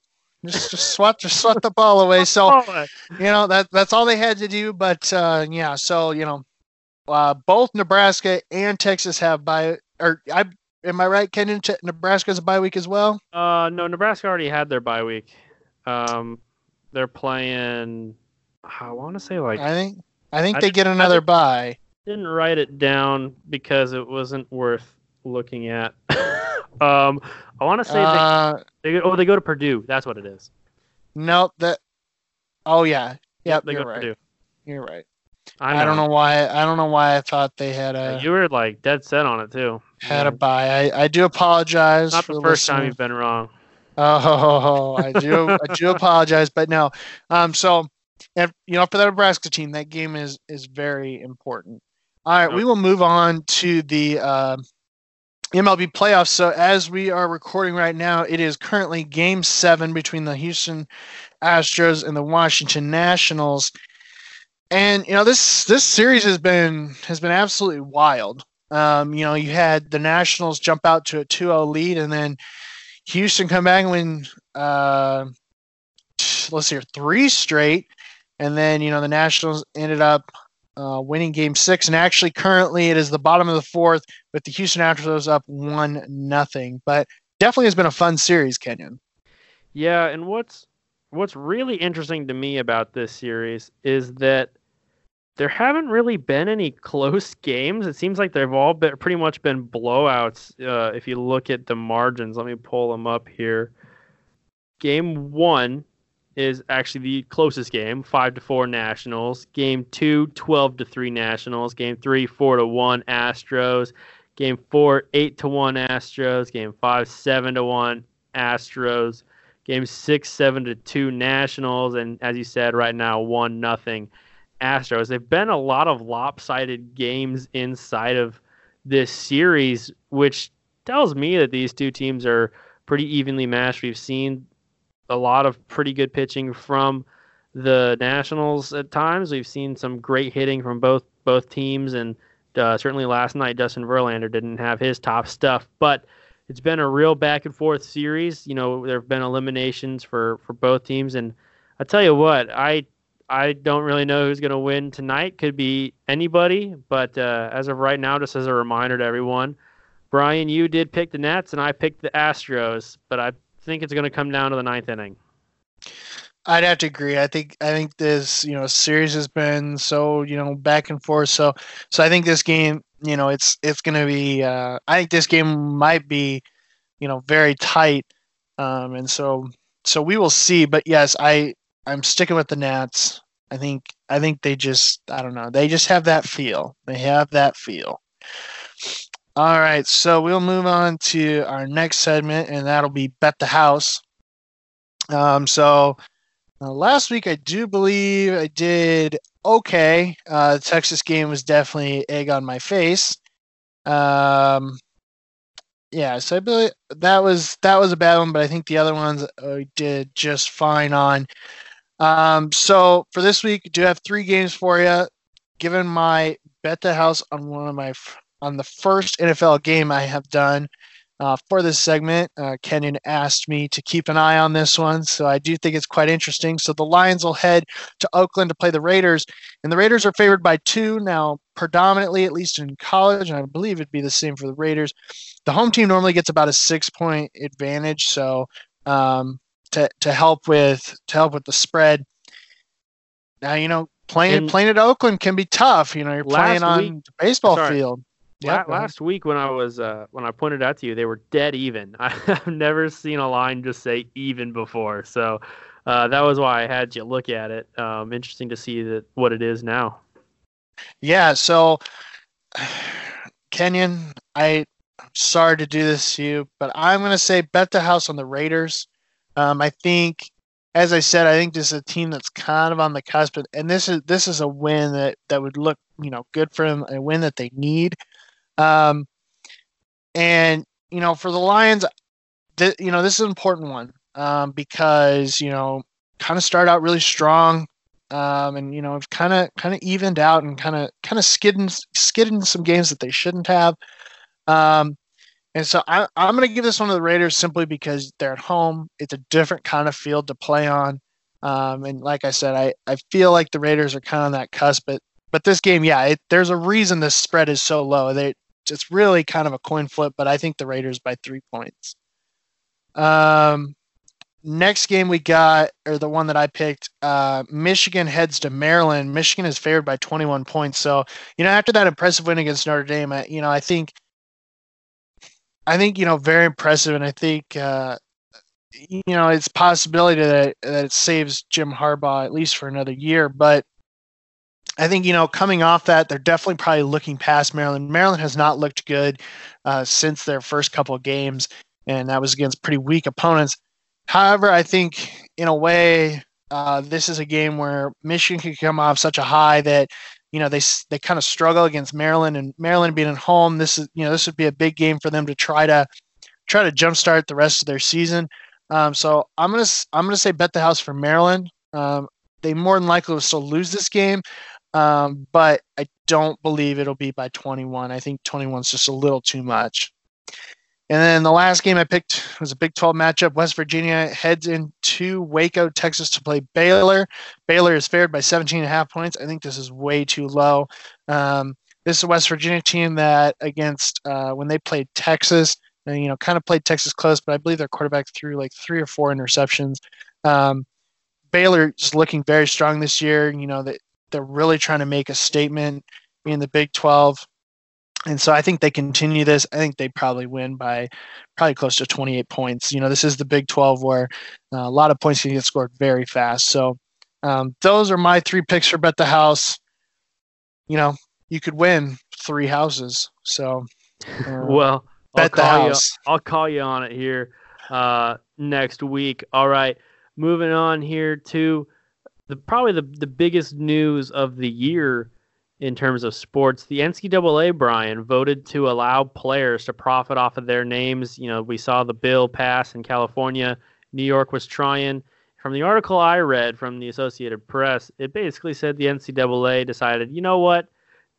Just just swat just swat the ball away. So you know that that's all they had to do. But uh, yeah, so you know, uh, both Nebraska and Texas have by Or I am I right, Ken? Nebraska's a bye week as well. Uh, no, Nebraska already had their bye week. Um, they're playing. I want to say like I think I think I they get I another bye. didn't write it down because it wasn't worth looking at. um, I want to say Uh, they, they oh they go to Purdue. That's what it is. no, that. Oh yeah, yep, they you're go to right. Purdue. You're right. I, I, don't know why. I don't know why I thought they had a you were like dead set on it too. had a buy. I, I do apologize. Not for the first time you've been wrong. Oh, I do. I do apologize, but no. Um, so, and, you know, for the Nebraska team, that game is is very important. All right, we will move on to the uh, MLB playoffs. So, as we are recording right now, it is currently Game Seven between the Houston Astros and the Washington Nationals. And you know, this this series has been has been absolutely wild. Um, you know, you had the Nationals jump out to a 2-0 lead, and then Houston come back and win. Uh, let's see, three straight, and then you know the Nationals ended up uh, winning Game Six, and actually currently it is the bottom of the fourth with the Houston Astros up one nothing. But definitely has been a fun series, Kenyon. Yeah, and what's what's really interesting to me about this series is that there haven't really been any close games. It seems like they've all been pretty much been blowouts. Uh, if you look at the margins, let me pull them up here. Game one is actually the closest game, five to four Nationals. Game two, 12 to three Nationals. Game three, four to one Astros. Game four, eight to one Astros. Game five, seven to one Astros. Game six, seven to two Nationals, and as you said, right now one nothing Astros. They've been a lot of lopsided games inside of this series, which tells me that these two teams are pretty evenly matched. We've seen a lot of pretty good pitching from the Nationals at times. We've seen some great hitting from both both teams, and uh, certainly last night Justin Verlander didn't have his top stuff, but it's been a real back and forth series. You know, there have been eliminations for for both teams, and I tell you what, I I don't really know who's going to win tonight. Could be anybody, but uh, as of right now, just as a reminder to everyone, Brian, you did pick the Nets, and I picked the Astros, but I think it's going to come down to the ninth inning. I'd have to agree. I think I think this you know series has been so you know back and forth. So so I think this game you know it's it's going to be. Uh, I think this game might be you know very tight, um, and so so we will see. But yes, I I'm sticking with the Nats. I think I think they just I don't know they just have that feel. They have that feel. All right, so we'll move on to our next segment, and that'll be bet the house. Um, so uh, last week, I do believe I did okay. Uh, the Texas game was definitely egg on my face. Um, yeah, so I believe that was that was a bad one, but I think the other ones I did just fine on. Um, so for this week, I do have three games for you. Given my bet the house on one of my on the first NFL game I have done, uh, for this segment. Uh, Kenyon asked me to keep an eye on this one, so I do think it's quite interesting. So the Lions will head to Oakland to play the Raiders, and the Raiders are favored by two now, predominantly at least in college, and I believe it'd be the same for the Raiders. The home team normally gets about a six point advantage, so um, to to help with to help with the spread. Now you know playing and playing at Oakland can be tough. You know you're playing on week, the baseball sorry, field. Yeah, last week when I was uh, when I pointed out to you, they were dead even. I've never seen a line just say even before, so uh, that was why I had you look at it. Um, interesting to see that what it is now. Yeah, so Kenyon, I I'm sorry to do this to you, but I'm going to say bet the house on the Raiders. Um, I think, as I said, I think this is a team that's kind of on the cusp, and this is this is a win that that would look you know good for them, a win that they need. Um, and you know, for the Lions, th- you know, this is an important one um, because you know, kind of start out really strong, um, and you know, have kind of kind of evened out and kind of kind of skidding skidding some games that they shouldn't have. Um, and so I, I'm going to give this one to the Raiders simply because they're at home. It's a different kind of field to play on. Um, and like I said, I, I feel like the Raiders are kind of on that cusp. But, but this game, yeah, it, there's a reason this spread is so low. They, it's really kind of a coin flip, but I think the Raiders by three points. Um, next game we got, or the one that I picked, uh, Michigan heads to Maryland. Michigan is favored by 21 points. So, you know, after that impressive win against Notre Dame, I, you know, I think – I think you know very impressive, and I think uh, you know it's possibility that that it saves Jim Harbaugh at least for another year. But I think you know coming off that, they're definitely probably looking past Maryland. Maryland has not looked good uh, since their first couple of games, and that was against pretty weak opponents. However, I think in a way uh, this is a game where Michigan could come off such a high that you know they they kind of struggle against Maryland and Maryland being at home. This is you know this would be a big game for them to try to try to jumpstart the rest of their season. Um, so I'm gonna I'm gonna say bet the house for Maryland. Um, they more than likely will still lose this game, um, but I don't believe it'll be by 21. I think 21 is just a little too much. And then the last game I picked was a Big 12 matchup. West Virginia heads into Waco, Texas to play Baylor. Baylor is favored by 17 and a half points. I think this is way too low. Um, this is a West Virginia team that against uh, when they played Texas, and, you know, kind of played Texas close, but I believe their quarterback threw like three or four interceptions. Um, Baylor is looking very strong this year. You know, that they're really trying to make a statement in the Big 12 and so I think they continue this. I think they probably win by probably close to 28 points. You know, this is the Big 12 where uh, a lot of points can get scored very fast. So um, those are my three picks for bet the house. You know, you could win three houses. So uh, well, bet the house. You, I'll call you on it here uh, next week. All right, moving on here to the probably the the biggest news of the year in terms of sports. The NCAA, Brian, voted to allow players to profit off of their names. You know, we saw the bill pass in California. New York was trying. From the article I read from the Associated Press, it basically said the NCAA decided, you know what?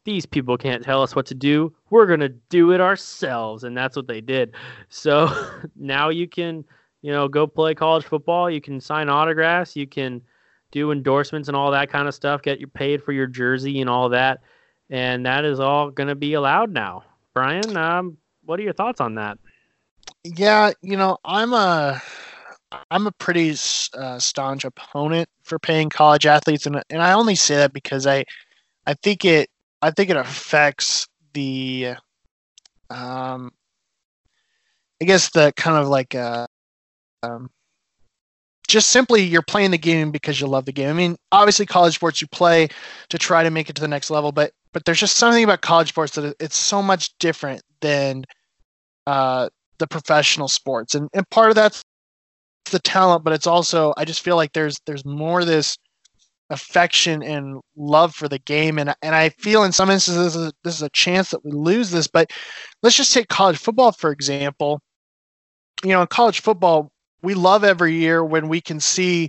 These people can't tell us what to do. We're going to do it ourselves. And that's what they did. So now you can, you know, go play college football. You can sign autographs. You can do endorsements and all that kind of stuff, get you paid for your jersey and all that, and that is all going to be allowed now. Brian, um, what are your thoughts on that? Yeah, you know, I'm a I'm a pretty uh, staunch opponent for paying college athletes, and and I only say that because I I think it I think it affects the um I guess the kind of like uh um just simply you're playing the game because you love the game. I mean, obviously college sports you play to try to make it to the next level, but but there's just something about college sports that it's so much different than uh, the professional sports, and and part of that's the talent, but it's also I just feel like there's there's more this affection and love for the game, and and I feel in some instances this is, this is a chance that we lose this. But let's just take college football for example. You know, in college football, we love every year when we can see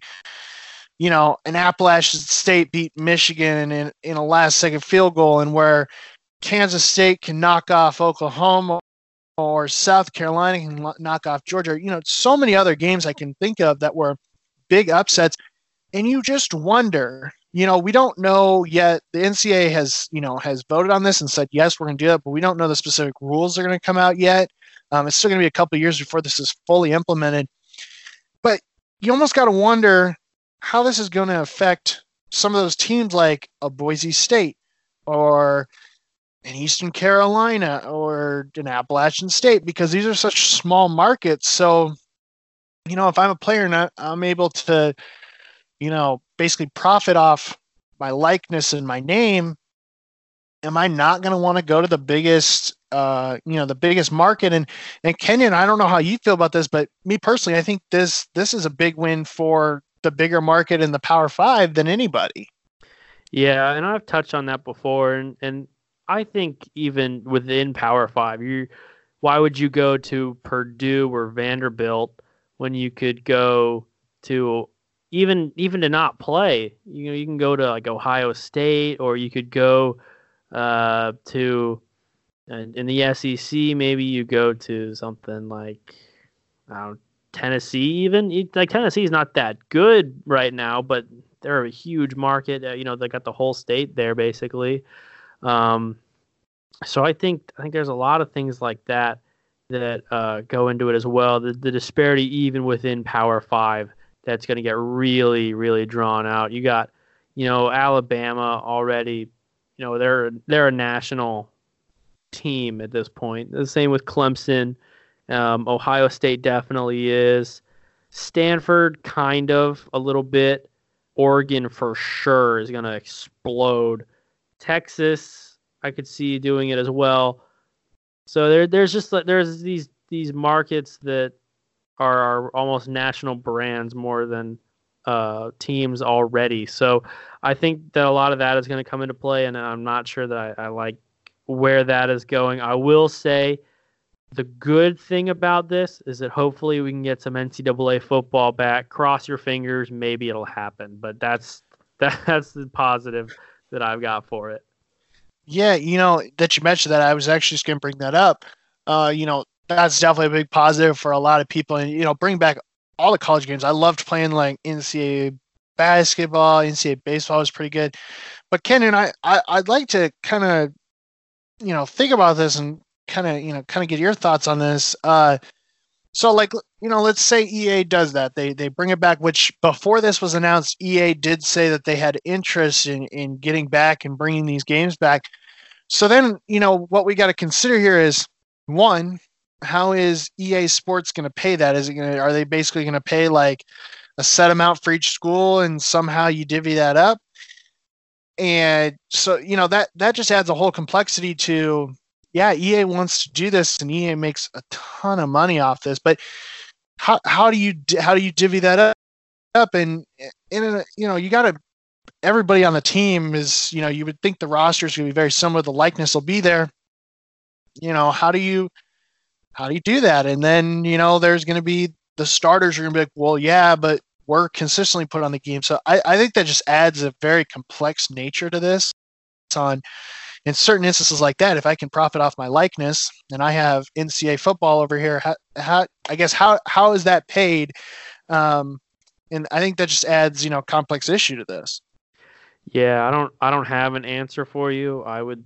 you know an appalachian state beat michigan in, in a last second field goal and where kansas state can knock off oklahoma or South Carolina can knock off Georgia. You know, so many other games I can think of that were big upsets, and you just wonder. You know, we don't know yet. The NCAA has, you know, has voted on this and said yes, we're going to do it, but we don't know the specific rules are going to come out yet. Um, it's still going to be a couple years before this is fully implemented. But you almost got to wonder how this is going to affect some of those teams like a Boise State or in Eastern Carolina or in Appalachian State because these are such small markets. So, you know, if I'm a player and I'm able to, you know, basically profit off my likeness and my name, am I not going to want to go to the biggest, uh, you know, the biggest market? And and Kenyon, I don't know how you feel about this, but me personally, I think this this is a big win for the bigger market in the Power Five than anybody. Yeah, and I've touched on that before, and and I think even within Power Five, you why would you go to Purdue or Vanderbilt when you could go to even even to not play? You know, you can go to like Ohio State, or you could go uh, to in the SEC. Maybe you go to something like know, Tennessee. Even like Tennessee is not that good right now, but they're a huge market. Uh, you know, they got the whole state there basically. Um, so I think I think there's a lot of things like that that uh, go into it as well. The, the disparity even within Power Five that's going to get really really drawn out. You got you know Alabama already. You know they're they're a national team at this point. The same with Clemson. Um, Ohio State definitely is. Stanford kind of a little bit. Oregon for sure is going to explode. Texas, I could see doing it as well. So there, there's just there's these these markets that are, are almost national brands more than uh, teams already. So I think that a lot of that is going to come into play, and I'm not sure that I, I like where that is going. I will say the good thing about this is that hopefully we can get some NCAA football back. Cross your fingers, maybe it'll happen. But that's that's the positive that I've got for it. Yeah, you know that you mentioned that. I was actually just going to bring that up. Uh, you know that's definitely a big positive for a lot of people, and you know bring back all the college games. I loved playing like NCAA basketball, NCAA baseball was pretty good. But Ken and I, I I'd like to kind of you know think about this and kind of you know kind of get your thoughts on this. Uh, so like you know, let's say EA does that. They they bring it back. Which before this was announced, EA did say that they had interest in in getting back and bringing these games back. So then you know what we got to consider here is one, how is EA Sports going to pay that? Is it going to are they basically going to pay like a set amount for each school and somehow you divvy that up? And so you know that that just adds a whole complexity to yeah, EA wants to do this, and EA makes a ton of money off this. But how how do you how do you divvy that up? Up and in a, you know you got to everybody on the team is you know you would think the roster is going to be very similar. The likeness will be there. You know how do you how do you do that? And then you know there's going to be the starters are going to be like, well, yeah, but we're consistently put on the game. So I, I think that just adds a very complex nature to this. It's on in certain instances like that, if I can profit off my likeness and I have NCAA football over here, how, how I guess how how is that paid? Um, and I think that just adds you know complex issue to this. Yeah, I don't I don't have an answer for you. I would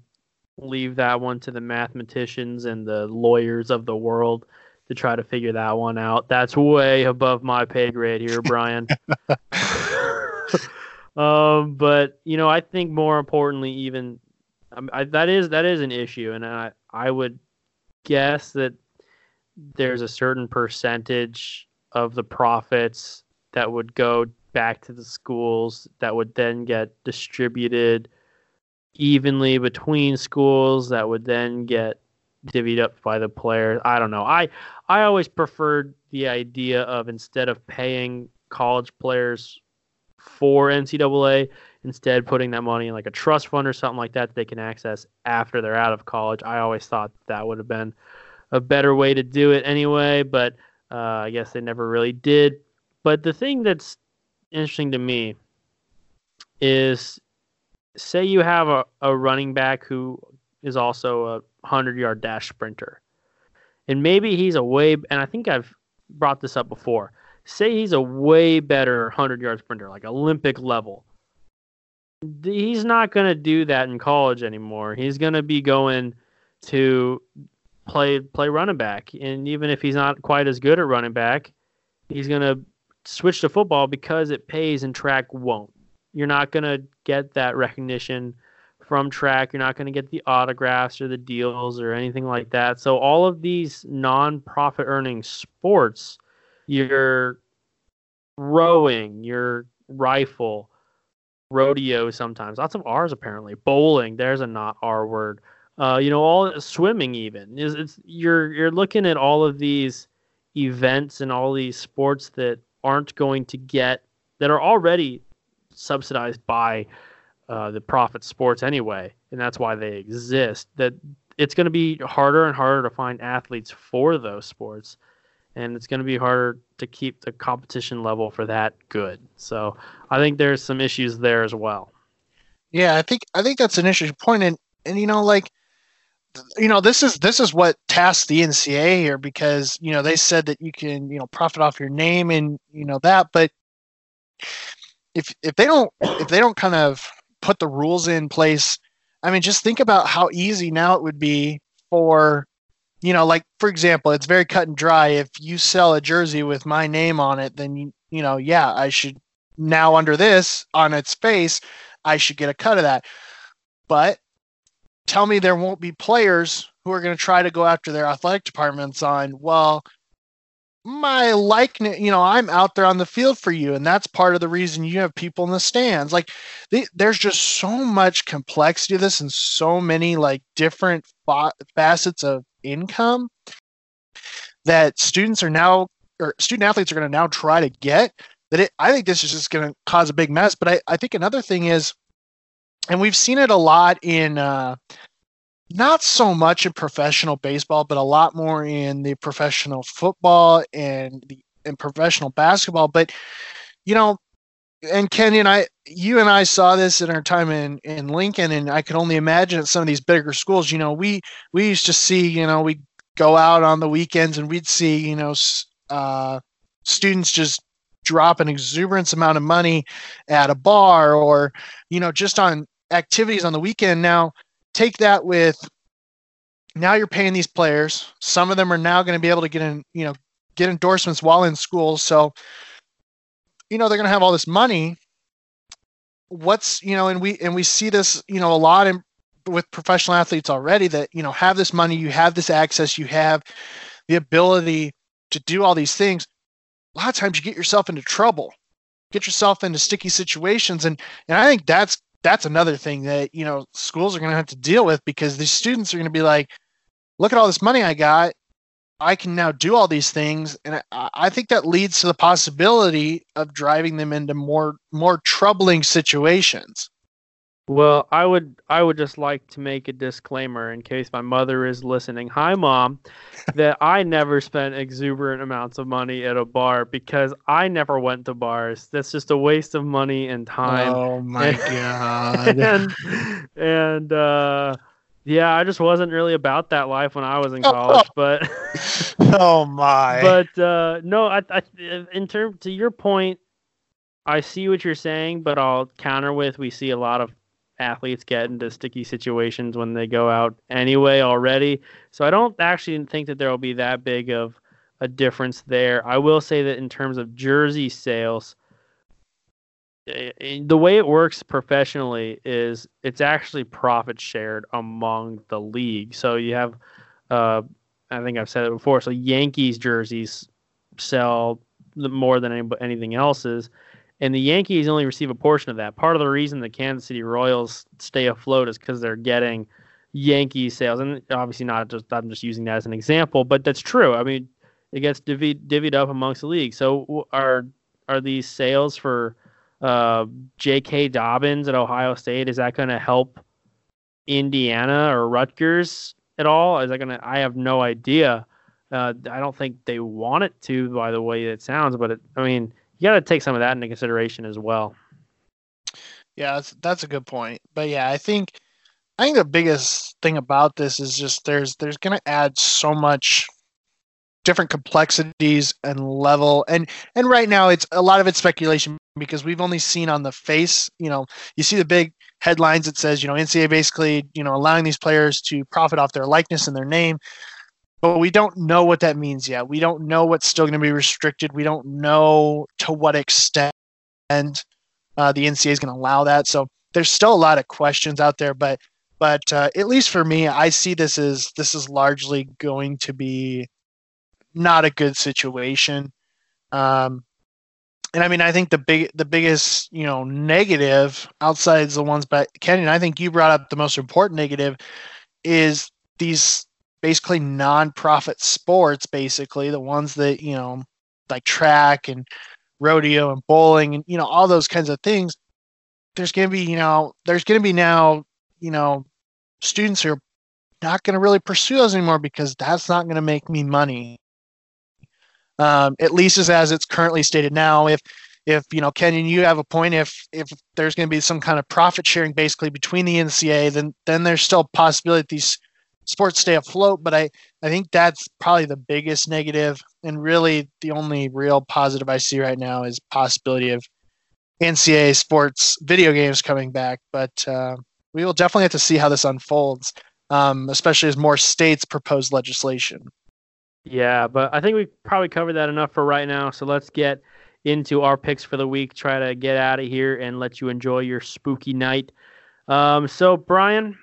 leave that one to the mathematicians and the lawyers of the world to try to figure that one out. That's way above my pay grade here, Brian. um, but you know, I think more importantly, even I, that is that is an issue, and I I would guess that there's a certain percentage of the profits that would go back to the schools that would then get distributed evenly between schools that would then get divvied up by the players. I don't know. I I always preferred the idea of instead of paying college players for NCAA, instead putting that money in like a trust fund or something like that, that they can access after they're out of college. I always thought that would have been a better way to do it anyway, but uh, I guess they never really did. But the thing that's interesting to me is say you have a, a running back who is also a 100 yard dash sprinter and maybe he's a way, and I think I've brought this up before. Say he's a way better 100 yard sprinter, like Olympic level. He's not going to do that in college anymore. He's going to be going to play play running back, and even if he's not quite as good at running back, he's going to switch to football because it pays and track won't. You're not going to get that recognition from track. You're not going to get the autographs or the deals or anything like that. So all of these non-profit earning sports, your rowing, your rifle, rodeo sometimes, lots of R's apparently, bowling, there's a not R word. Uh, you know, all swimming even is it's you're you're looking at all of these events and all these sports that aren't going to get that are already subsidized by uh, the profit sports anyway, and that's why they exist. That it's going to be harder and harder to find athletes for those sports, and it's going to be harder to keep the competition level for that good. So I think there's some issues there as well. Yeah, I think I think that's an interesting point, and and you know like you know this is this is what tasked the NCAA here because you know they said that you can you know profit off your name and you know that, but if if they don't if they don't kind of put the rules in place. I mean, just think about how easy now it would be for, you know, like for example, it's very cut and dry. If you sell a jersey with my name on it, then you, you know, yeah, I should now under this on its face, I should get a cut of that. But tell me there won't be players who are going to try to go after their athletic departments on, well, my likeness you know i'm out there on the field for you and that's part of the reason you have people in the stands. Like they, there's just so much complexity to this and so many like different fa- facets of income that students are now or student athletes are going to now try to get that it i think this is just going to cause a big mess. But I, I think another thing is and we've seen it a lot in uh, not so much in professional baseball, but a lot more in the professional football and the in professional basketball. But you know, and Kenny and I, you and I saw this in our time in in Lincoln, and I could only imagine at some of these bigger schools. You know, we we used to see, you know, we go out on the weekends and we'd see, you know, uh, students just drop an exuberant amount of money at a bar or you know just on activities on the weekend now take that with now you're paying these players. Some of them are now going to be able to get in, you know, get endorsements while in school. So, you know, they're going to have all this money. What's, you know, and we and we see this, you know, a lot in with professional athletes already that, you know, have this money, you have this access, you have the ability to do all these things. A lot of times you get yourself into trouble. Get yourself into sticky situations and and I think that's that's another thing that you know schools are going to have to deal with because these students are going to be like look at all this money i got. I can now do all these things. And I, I, think that leads to the possibility of driving them into more more troubling situations well, I would I would just like to make a disclaimer in case my mother is listening. Hi mom, that I never spent exuberant amounts of money at a bar because I never went to bars. That's just a waste of money and time. Oh my god. and and uh yeah, I just wasn't really about that life when I was in college, but oh my. But uh no, I, I in term to your point I see what you're saying, but I'll counter with we see a lot of athletes get into sticky situations when they go out anyway already. So I don't actually think that there will be that big of a difference there. I will say that in terms of jersey sales, eh, eh, the way it works professionally is it's actually profit shared among the league. So you have, uh, I think I've said it before. So Yankees jerseys sell more than anything else's and the Yankees only receive a portion of that. Part of the reason the Kansas City Royals stay afloat is because they're getting Yankee sales, and obviously not just I'm just using that as an example, but that's true. I mean, it gets divvied, divvied up amongst the league. So are are these sales for uh, J.K. Dobbins at Ohio State? Is that going to help Indiana or Rutgers at all? Is that going to? I have no idea. Uh, I don't think they want it to, by the way it sounds. But it, I mean, you got to take some of that into consideration as well. Yeah, that's, that's a good point. But yeah, I think I think the biggest thing about this is just there's there's going to add so much different complexities and level and and right now it's a lot of it's speculation because we've only seen on the face you know you see the big headlines that says you know ncaa basically you know allowing these players to profit off their likeness and their name but we don't know what that means yet. We don't know what's still going to be restricted. We don't know to what extent uh, the ncaa is going to allow that. So there's still a lot of questions out there but but uh, at least for me i see this as this is largely going to be not a good situation. Um, and I mean, I think the big, the biggest, you know, negative outside the ones, but Kenyon, I think you brought up the most important negative is these basically non-profit sports, basically the ones that you know, like track and rodeo and bowling and you know all those kinds of things. There's going to be, you know, there's going to be now, you know, students who are not going to really pursue those anymore because that's not going to make me money um, at least as, as it's currently stated now. If if you know Kenyon, you have a point. If if there's going to be some kind of profit sharing basically between the NCA, then then there's still a possibility these sports stay afloat. But I I think that's probably the biggest negative, and really the only real positive I see right now is possibility of NCAA sports video games coming back. But uh, we will definitely have to see how this unfolds, um, especially as more states propose legislation. Yeah, but I think we probably covered that enough for right now. So let's get into our picks for the week. Try to get out of here and let you enjoy your spooky night. Um, so Brian,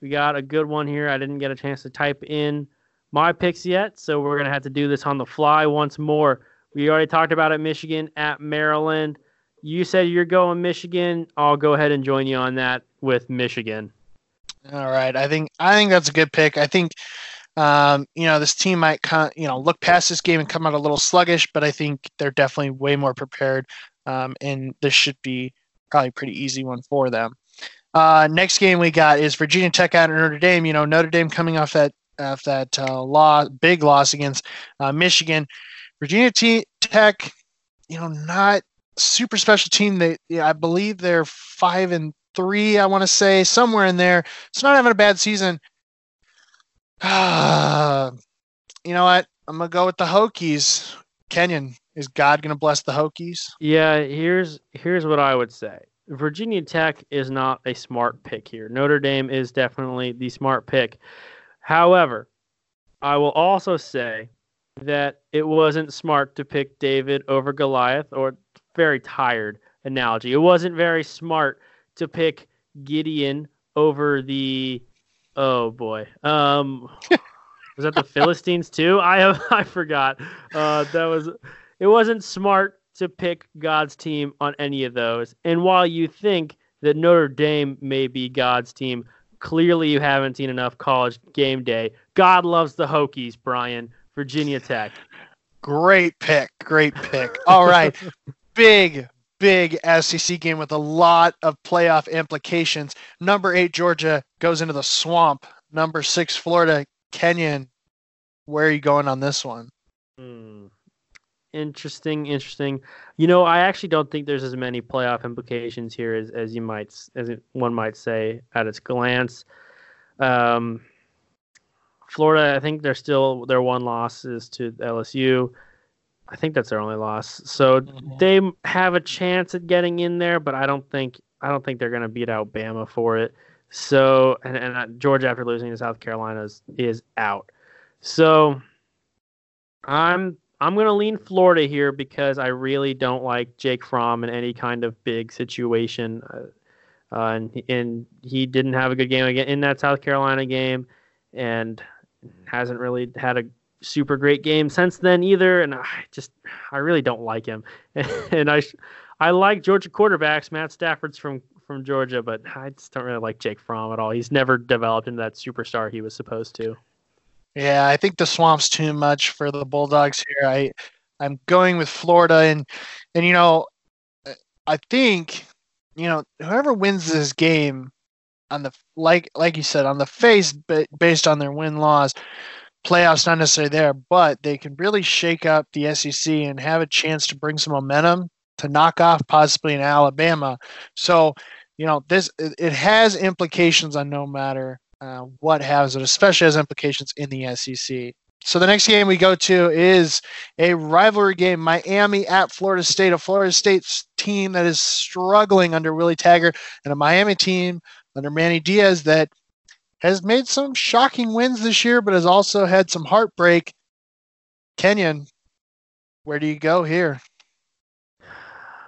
we got a good one here. I didn't get a chance to type in my picks yet, so we're gonna have to do this on the fly once more. We already talked about it. Michigan at Maryland. You said you're going Michigan. I'll go ahead and join you on that with Michigan. All right. I think I think that's a good pick. I think um, you know, this team might, con- you know, look past this game and come out a little sluggish, but I think they're definitely way more prepared, um, and this should be probably a pretty easy one for them. Uh, next game we got is Virginia Tech at Notre Dame. You know, Notre Dame coming off that off that uh, loss, big loss against uh, Michigan. Virginia T- Tech, you know, not super special team. They, yeah, I believe they're five and three. I want to say somewhere in there. It's not having a bad season. you know what? I'm gonna go with the Hokies. Kenyon, is God gonna bless the Hokies? Yeah, here's here's what I would say. Virginia Tech is not a smart pick here. Notre Dame is definitely the smart pick. However, I will also say that it wasn't smart to pick David over Goliath, or very tired analogy. It wasn't very smart to pick Gideon over the Oh boy. Um, was that the Philistines too? I have I forgot. Uh, that was. It wasn't smart to pick God's team on any of those. And while you think that Notre Dame may be God's team, clearly you haven't seen enough college game day. God loves the Hokies, Brian. Virginia Tech. Great pick. Great pick. All right. big, big SEC game with a lot of playoff implications. Number eight, Georgia goes into the swamp. Number six, Florida. Kenyon, where are you going on this one? Hmm. Interesting, interesting. You know, I actually don't think there's as many playoff implications here as, as you might, as one might say at its glance. Um, Florida, I think they're still their one loss is to LSU. I think that's their only loss. So mm-hmm. they have a chance at getting in there, but I don't think I don't think they're going to beat out Bama for it. So and, and uh, Georgia after losing to South Carolina is, is out. So I'm I'm going to lean Florida here because I really don't like Jake Fromm in any kind of big situation. Uh, uh, and and he didn't have a good game again in that South Carolina game, and hasn't really had a super great game since then either. And I just, I really don't like him. and I, I like Georgia quarterbacks. Matt Stafford's from from Georgia, but I just don't really like Jake Fromm at all. He's never developed into that superstar he was supposed to. Yeah, I think the swamp's too much for the Bulldogs here. I, I'm going with Florida, and and you know, I think you know whoever wins this game on the like like you said on the face, but based on their win loss, playoffs not necessarily there, but they can really shake up the SEC and have a chance to bring some momentum to knock off possibly in Alabama. So, you know, this it has implications on no matter uh, what has it, especially has implications in the SEC. so the next game we go to is a rivalry game Miami at Florida State, a Florida State team that is struggling under Willie Taggart, and a Miami team under Manny Diaz that has made some shocking wins this year, but has also had some heartbreak. Kenyon, where do you go here?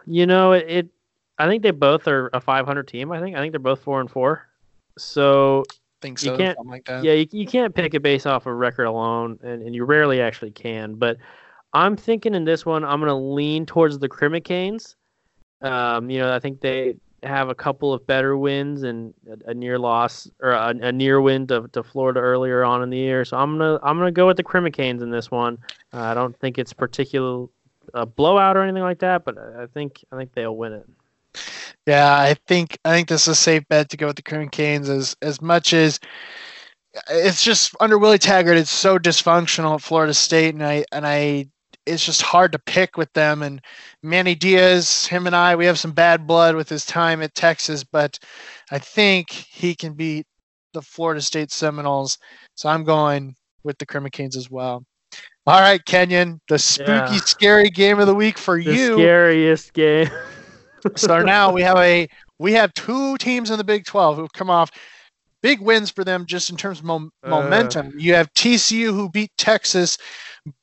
You know, it, it I think they both are a 500 team. I think I think they're both four and four. So think so. You can't, like that. Yeah, you, you can't pick it based off of record alone, and, and you rarely actually can. But I'm thinking in this one, I'm going to lean towards the Crimmicanes. Um, you know, I think they have a couple of better wins and a, a near loss or a, a, near win to, to Florida earlier on in the year. So I'm gonna I'm gonna go with the Crimmicanes in this one. Uh, I don't think it's particular a blowout or anything like that, but I think I think they'll win it. Yeah, I think I think this is a safe bet to go with the Crimmicanes as as much as it's just under Willie Taggart, it's so dysfunctional at Florida State, and I and I it's just hard to pick with them. And Manny Diaz, him and I, we have some bad blood with his time at Texas, but I think he can beat the Florida State Seminoles. So I'm going with the Crimmicanes as well. All right, Kenyon, the spooky, yeah. scary game of the week for the you. Scariest game. so now we have a we have two teams in the Big 12 who've come off big wins for them just in terms of mo- uh, momentum. You have TCU who beat Texas,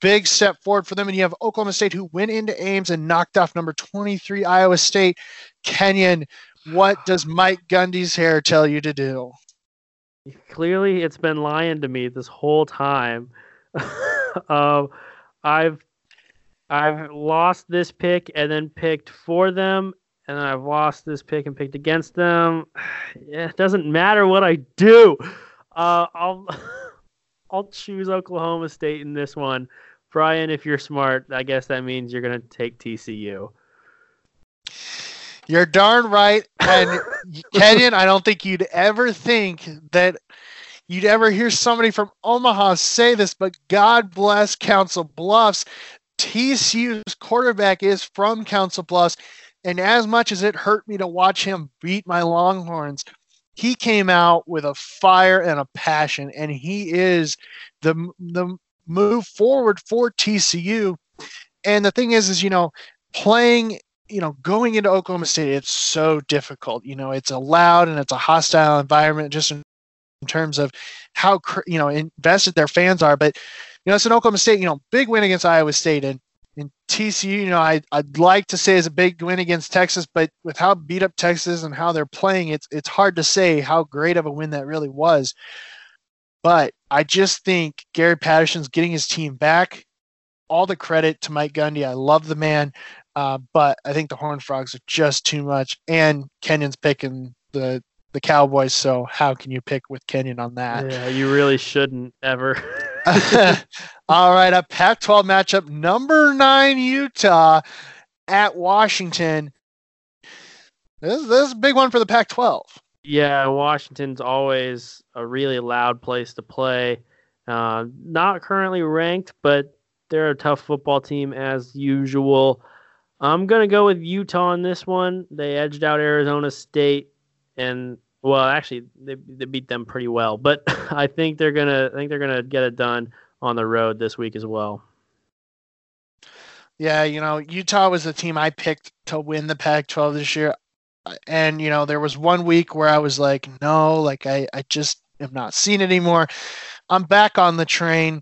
big step forward for them, and you have Oklahoma State who went into Ames and knocked off number 23 Iowa State. Kenyon, what does Mike Gundy's hair tell you to do? Clearly, it's been lying to me this whole time. um, I've I've lost this pick and then picked for them, and I've lost this pick and picked against them. it doesn't matter what I do. Uh, I'll I'll choose Oklahoma State in this one. Brian, if you're smart, I guess that means you're gonna take TCU. You're darn right. And Kenyon, I don't think you'd ever think that you'd ever hear somebody from Omaha say this, but God bless Council Bluffs. TCU's quarterback is from Council Bluffs. And as much as it hurt me to watch him beat my Longhorns, he came out with a fire and a passion, and he is the the move forward for TCU. And the thing is, is you know, playing, you know, going into Oklahoma State, it's so difficult. You know, it's a loud and it's a hostile environment, just in, in terms of how you know invested their fans are. But you know, it's an Oklahoma State, you know, big win against Iowa State, and in TCU, you know, I, I'd like to say is a big win against Texas, but with how beat up Texas and how they're playing, it's it's hard to say how great of a win that really was. But I just think Gary Patterson's getting his team back. All the credit to Mike Gundy. I love the man, uh, but I think the Horned Frogs are just too much. And Kenyon's picking the the Cowboys, so how can you pick with Kenyon on that? Yeah, you really shouldn't ever. All right, a Pac 12 matchup number nine Utah at Washington. This, this is a big one for the Pac 12. Yeah, Washington's always a really loud place to play. Uh, not currently ranked, but they're a tough football team as usual. I'm going to go with Utah on this one. They edged out Arizona State and well, actually, they they beat them pretty well, but I think they're gonna I think they're gonna get it done on the road this week as well. Yeah, you know, Utah was the team I picked to win the Pac-12 this year, and you know, there was one week where I was like, no, like I I just have not seen anymore. I'm back on the train.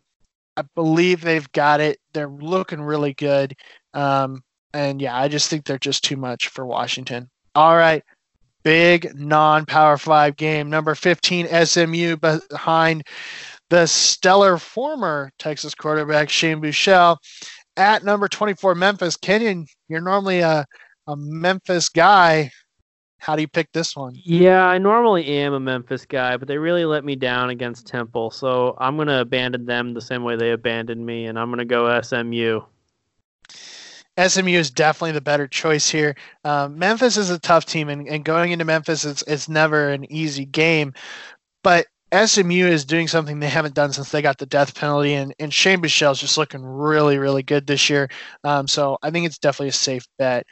I believe they've got it. They're looking really good. Um, and yeah, I just think they're just too much for Washington. All right big non Power Five game. Number 15, SMU behind the stellar former Texas quarterback Shane Buechele. At number 24, Memphis. Kenyon, you're normally a, a Memphis guy. How do you pick this one? Yeah, I normally am a Memphis guy, but they really let me down against Temple. So I'm going to abandon them the same way they abandoned me, and I'm going to go SMU. SMU is definitely the better choice here. Um, Memphis is a tough team, and, and going into Memphis, it's, it's never an easy game. But SMU is doing something they haven't done since they got the death penalty, and, and Shane Buechele is just looking really, really good this year. Um, so I think it's definitely a safe bet.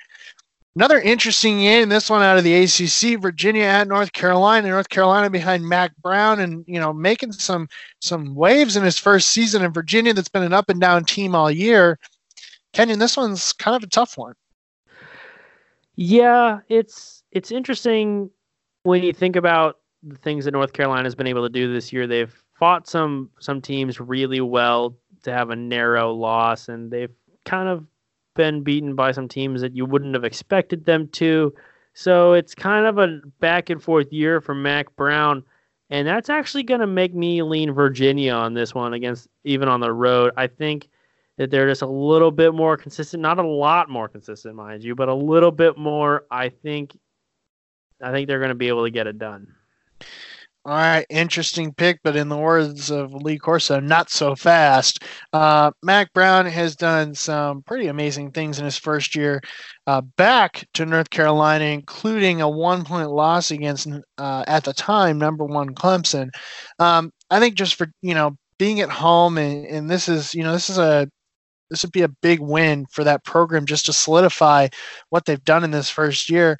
Another interesting game, this one out of the ACC, Virginia at North Carolina. North Carolina behind Mack Brown, and you know making some some waves in his first season in Virginia. That's been an up and down team all year. Kenyon, this one's kind of a tough one. Yeah, it's it's interesting when you think about the things that North Carolina has been able to do this year. They've fought some some teams really well to have a narrow loss, and they've kind of been beaten by some teams that you wouldn't have expected them to. So it's kind of a back and forth year for Mack Brown. And that's actually going to make me lean Virginia on this one against even on the road. I think that they're just a little bit more consistent, not a lot more consistent, mind you, but a little bit more. I think I think they're going to be able to get it done. All right, interesting pick, but in the words of Lee Corso, not so fast. Uh, Mack Brown has done some pretty amazing things in his first year uh, back to North Carolina, including a one point loss against, uh, at the time, number one Clemson. Um, I think just for, you know, being at home, and, and this is, you know, this is a this would be a big win for that program just to solidify what they've done in this first year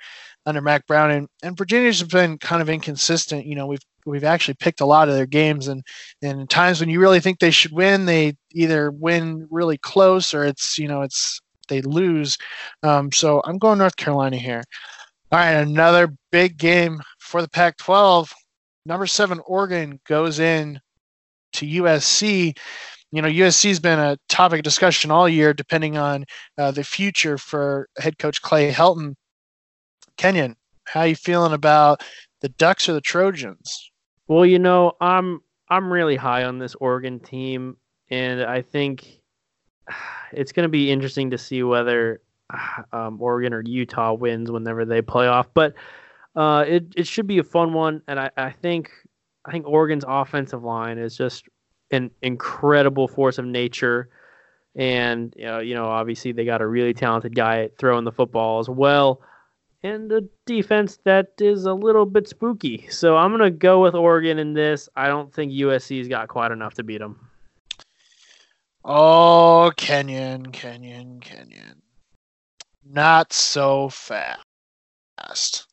under Mack Brown and, and Virginia's been kind of inconsistent. You know, we've we've actually picked a lot of their games and and times when you really think they should win, they either win really close or it's you know it's they lose. Um, so I'm going North Carolina here. All right, another big game for the Pac-12. Number seven Oregon goes in to USC. You know, USC has been a topic of discussion all year, depending on uh, the future for head coach Clay Helton. Kenyon, how are you feeling about the Ducks or the Trojans? Well, you know, I'm I'm really high on this Oregon team, and I think it's going to be interesting to see whether um, Oregon or Utah wins whenever they play off. But uh, it it should be a fun one, and I, I think I think Oregon's offensive line is just an incredible force of nature. And know, you know, obviously they got a really talented guy throwing the football as well and a defense that is a little bit spooky. So I'm going to go with Oregon in this. I don't think USC's got quite enough to beat them. Oh, Kenyon, Kenyon, Kenyon. Not so fast.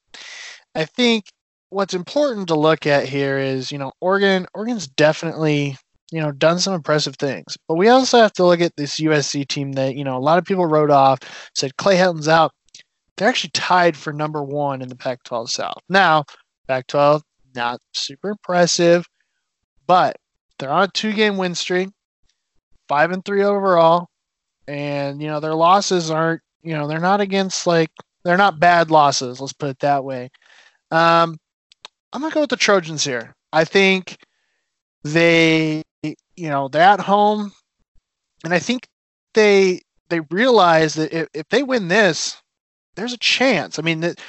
I think what's important to look at here is, you know, Oregon Oregon's definitely, you know, done some impressive things. But we also have to look at this USC team that, you know, a lot of people wrote off, said Clay Helton's out they're actually tied for number one in the Pac 12 South. Now, Pac 12, not super impressive, but they're on a two game win streak, five and three overall. And, you know, their losses aren't, you know, they're not against like, they're not bad losses, let's put it that way. Um, I'm going to go with the Trojans here. I think they, you know, they're at home. And I think they, they realize that if, if they win this, there's a chance. I mean, that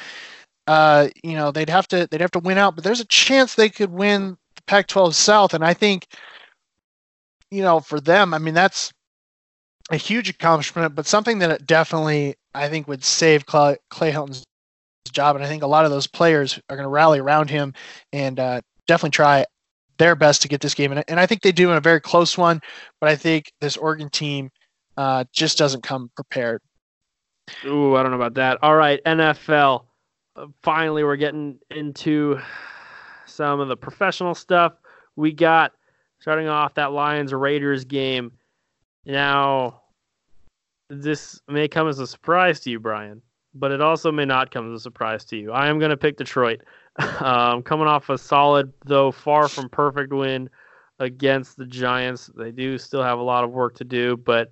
uh, you know, they'd have to they'd have to win out, but there's a chance they could win the Pac-12 South, and I think, you know, for them, I mean, that's a huge accomplishment, but something that definitely I think would save Clay, Clay Helton's job, and I think a lot of those players are going to rally around him and uh, definitely try their best to get this game, and, and I think they do in a very close one. But I think this Oregon team uh, just doesn't come prepared. Ooh, I don't know about that. All right, NFL. Uh, finally, we're getting into some of the professional stuff. We got starting off that Lions Raiders game. Now, this may come as a surprise to you, Brian, but it also may not come as a surprise to you. I am going to pick Detroit. Um, coming off a solid, though far from perfect win against the Giants. They do still have a lot of work to do, but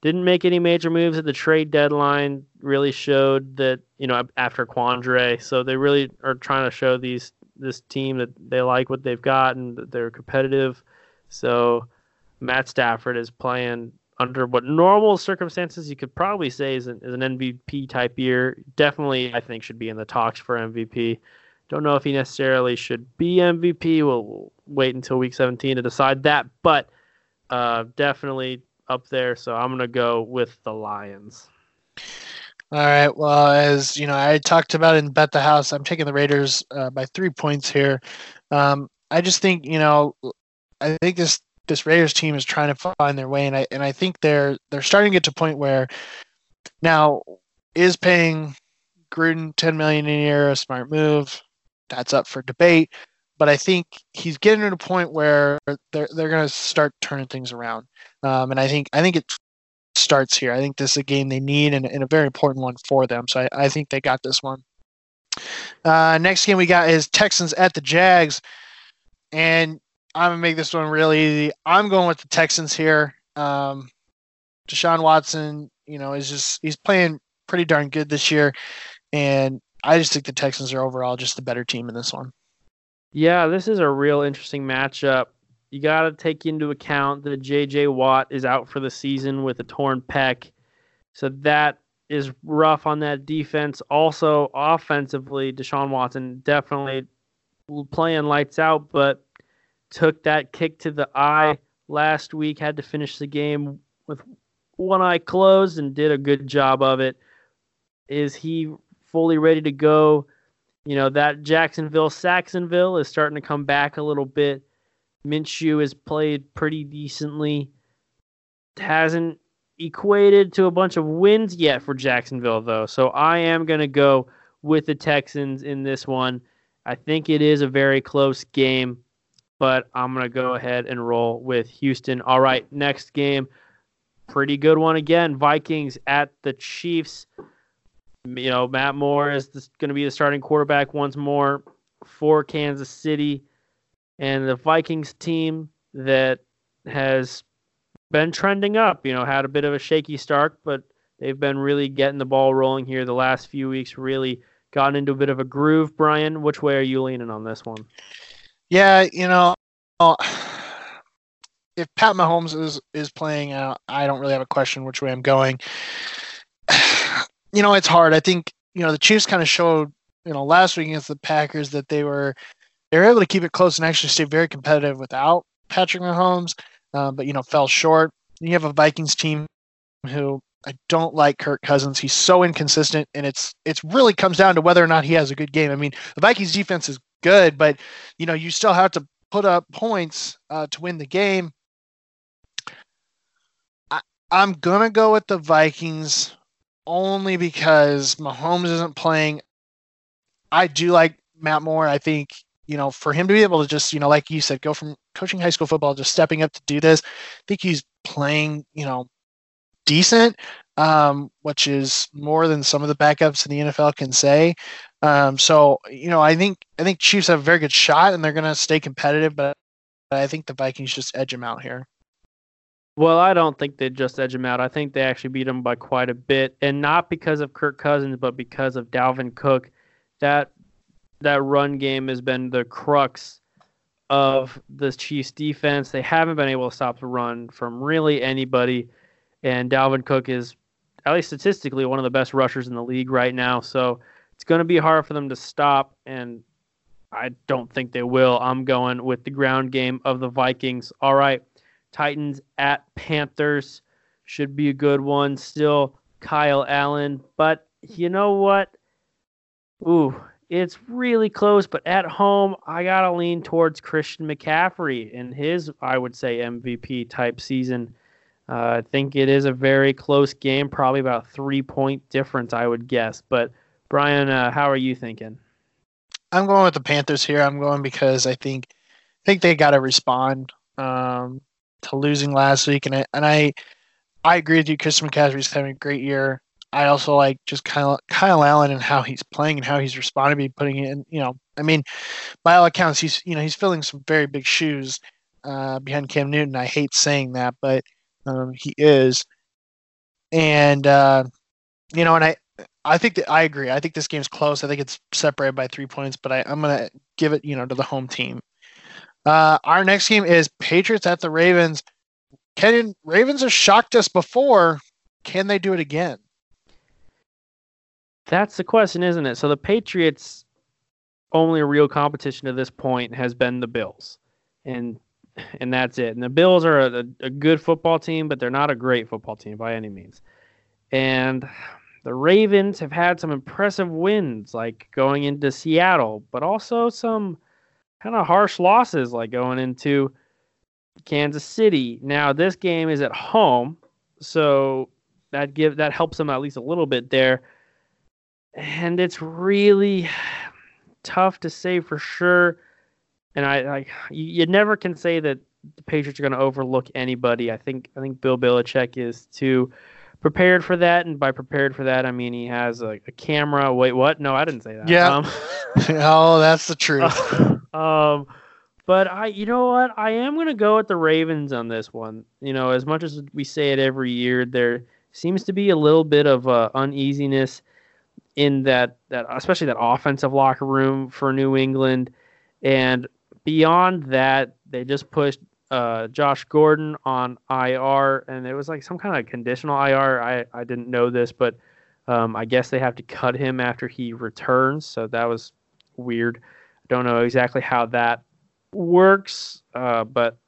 didn't make any major moves at the trade deadline. Really showed that you know after Quandre, so they really are trying to show these this team that they like what they've got and that they're competitive. So Matt Stafford is playing under what normal circumstances you could probably say is an, is an MVP type year. Definitely, I think should be in the talks for MVP. Don't know if he necessarily should be MVP. We'll, wait until week 17 to decide that, but uh, definitely up there, so I'm gonna go with the Lions. All right. Well, as you know, I talked about in Bet the House. I'm taking the Raiders uh, by three points here. Um, I just think you know, I think this this Raiders team is trying to find their way, and I and I think they're they're starting to get to a point where now is paying Gruden, 10 million a year, a smart move. That's up for debate. But I think he's getting to a point where they're they're going to start turning things around. Um, and I think I think it starts here. I think this is a game they need and, and a very important one for them. So I, I think they got this one. Uh, next game we got is Texans at the Jags. And I'm to make this one really easy. I'm going with the Texans here. Um, Deshaun Watson, you know, is just he's playing pretty darn good this year, and I just think the Texans are overall just the better team in this one. Yeah, this is a real interesting matchup. You got to take into account that J.J. Watt is out for the season with a torn pec, so that is rough on that defense. Also, offensively, Deshaun Watson definitely playing lights out, but took that kick to the eye last week. Had to finish the game with one eye closed and did a good job of it. Is he fully ready to go? You know, that Jacksonville Sacksonville is starting to come back a little bit. Minshew has played pretty decently. Hasn't equated to a bunch of wins yet for Jacksonville, though. So I am going to go with the Texans in this one. I think it is a very close game, but I'm going to go ahead and roll with Houston. All right, next game pretty good one again. Vikings at the Chiefs. You know, Matt Moore is going to be the starting quarterback once more for Kansas City. And the Vikings team that has been trending up, you know, had a bit of a shaky start, but they've been really getting the ball rolling here the last few weeks, really gotten into a bit of a groove. Brian, which way are you leaning on this one? Yeah, you know, if Pat Mahomes is is playing, uh, I don't really have a question which way I'm going. You know, it's hard. I think you know the Chiefs kind of showed you know last week against the Packers that they were they were able to keep it close and actually stay very competitive without Patrick Mahomes, uh, but you know fell short. You have a Vikings team who I don't like Kirk Cousins. He's so inconsistent, and it's it's really comes down to whether or not he has a good game. I mean, the Vikings defense is good, but you know you still have to put up points uh, to win the game. I'm gonna go with the Vikings only because Mahomes isn't playing. I do like Matt Moore. I think you know for him to be able to just you know like you said go from coaching high school football just stepping up to do this. I think he's playing you know decent, um, which is more than some of the backups in the NFL can say. Um, so you know I think I think Chiefs have a very good shot and they're gonna stay competitive, but I think the Vikings just edge them out here. Well, I don't think they just edge him out. I think they actually beat him by quite a bit, and not because of Kirk Cousins, but because of Dalvin Cook. That that run game has been the crux of the Chiefs' defense. They haven't been able to stop the run from really anybody, and Dalvin Cook is, at least statistically, one of the best rushers in the league right now. So it's going to be hard for them to stop, and I don't think they will. I'm going with the ground game of the Vikings. All right. Titans at Panthers should be a good one. Still Kyle Allen, but you know what? Ooh, it's really close, but at home, I got to lean towards Christian McCaffrey in his, I would say, MVP type season. Uh, I think it is a very close game, probably about three point difference, I would guess. But Brian, uh, how are you thinking? I'm going with the Panthers here. I'm going because I think I think they got to respond. Um, to losing last week, and I and I I agree with you. Christian McCaffrey's having a great year. I also like just Kyle, Kyle Allen and how he's playing and how he's responding, be putting in. You know, I mean, by all accounts, he's you know he's filling some very big shoes uh, behind Cam Newton. I hate saying that, but um, he is. And uh, you know, and I I think that I agree. I think this game's close. I think it's separated by three points, but I, I'm gonna give it you know to the home team. Uh, our next game is Patriots at the Ravens. Can Ravens have shocked us before. Can they do it again? That's the question, isn't it? So the Patriots' only real competition to this point has been the Bills, and and that's it. And the Bills are a, a good football team, but they're not a great football team by any means. And the Ravens have had some impressive wins, like going into Seattle, but also some kind of harsh losses like going into Kansas City. Now this game is at home, so that give that helps them at least a little bit there. and it's really tough to say for sure. And I like you, you never can say that the Patriots are going to overlook anybody. I think I think Bill Belichick is too prepared for that, and by prepared for that, I mean he has a, a camera. Wait, what? No, I didn't say that. Yeah. Um, oh, that's the truth. um, but I, you know what? I am to go with the Ravens on this one. You know, as much as we say it every year, there seems to be a little bit of uh, uneasiness in that that especially that offensive locker room for New England, and beyond that, they just pushed uh, Josh Gordon on IR, and it was like some kind of conditional IR. I I didn't know this, but um, I guess they have to cut him after he returns, so that was weird. I don't know exactly how that works, uh, but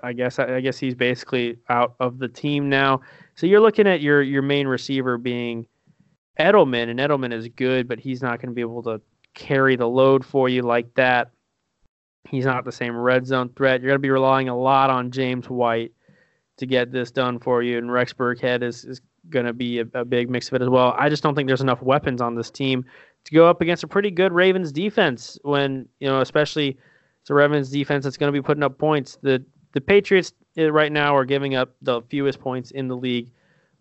I guess I guess he's basically out of the team now. So you're looking at your your main receiver being Edelman, and Edelman is good, but he's not going to be able to carry the load for you like that. He's not the same red zone threat. You're going to be relying a lot on James White to get this done for you, and Rex Burkhead is, is going to be a, a big mix of it as well. I just don't think there's enough weapons on this team to go up against a pretty good Ravens defense when, you know, especially it's a Ravens defense that's going to be putting up points. The the Patriots eh, right now are giving up the fewest points in the league,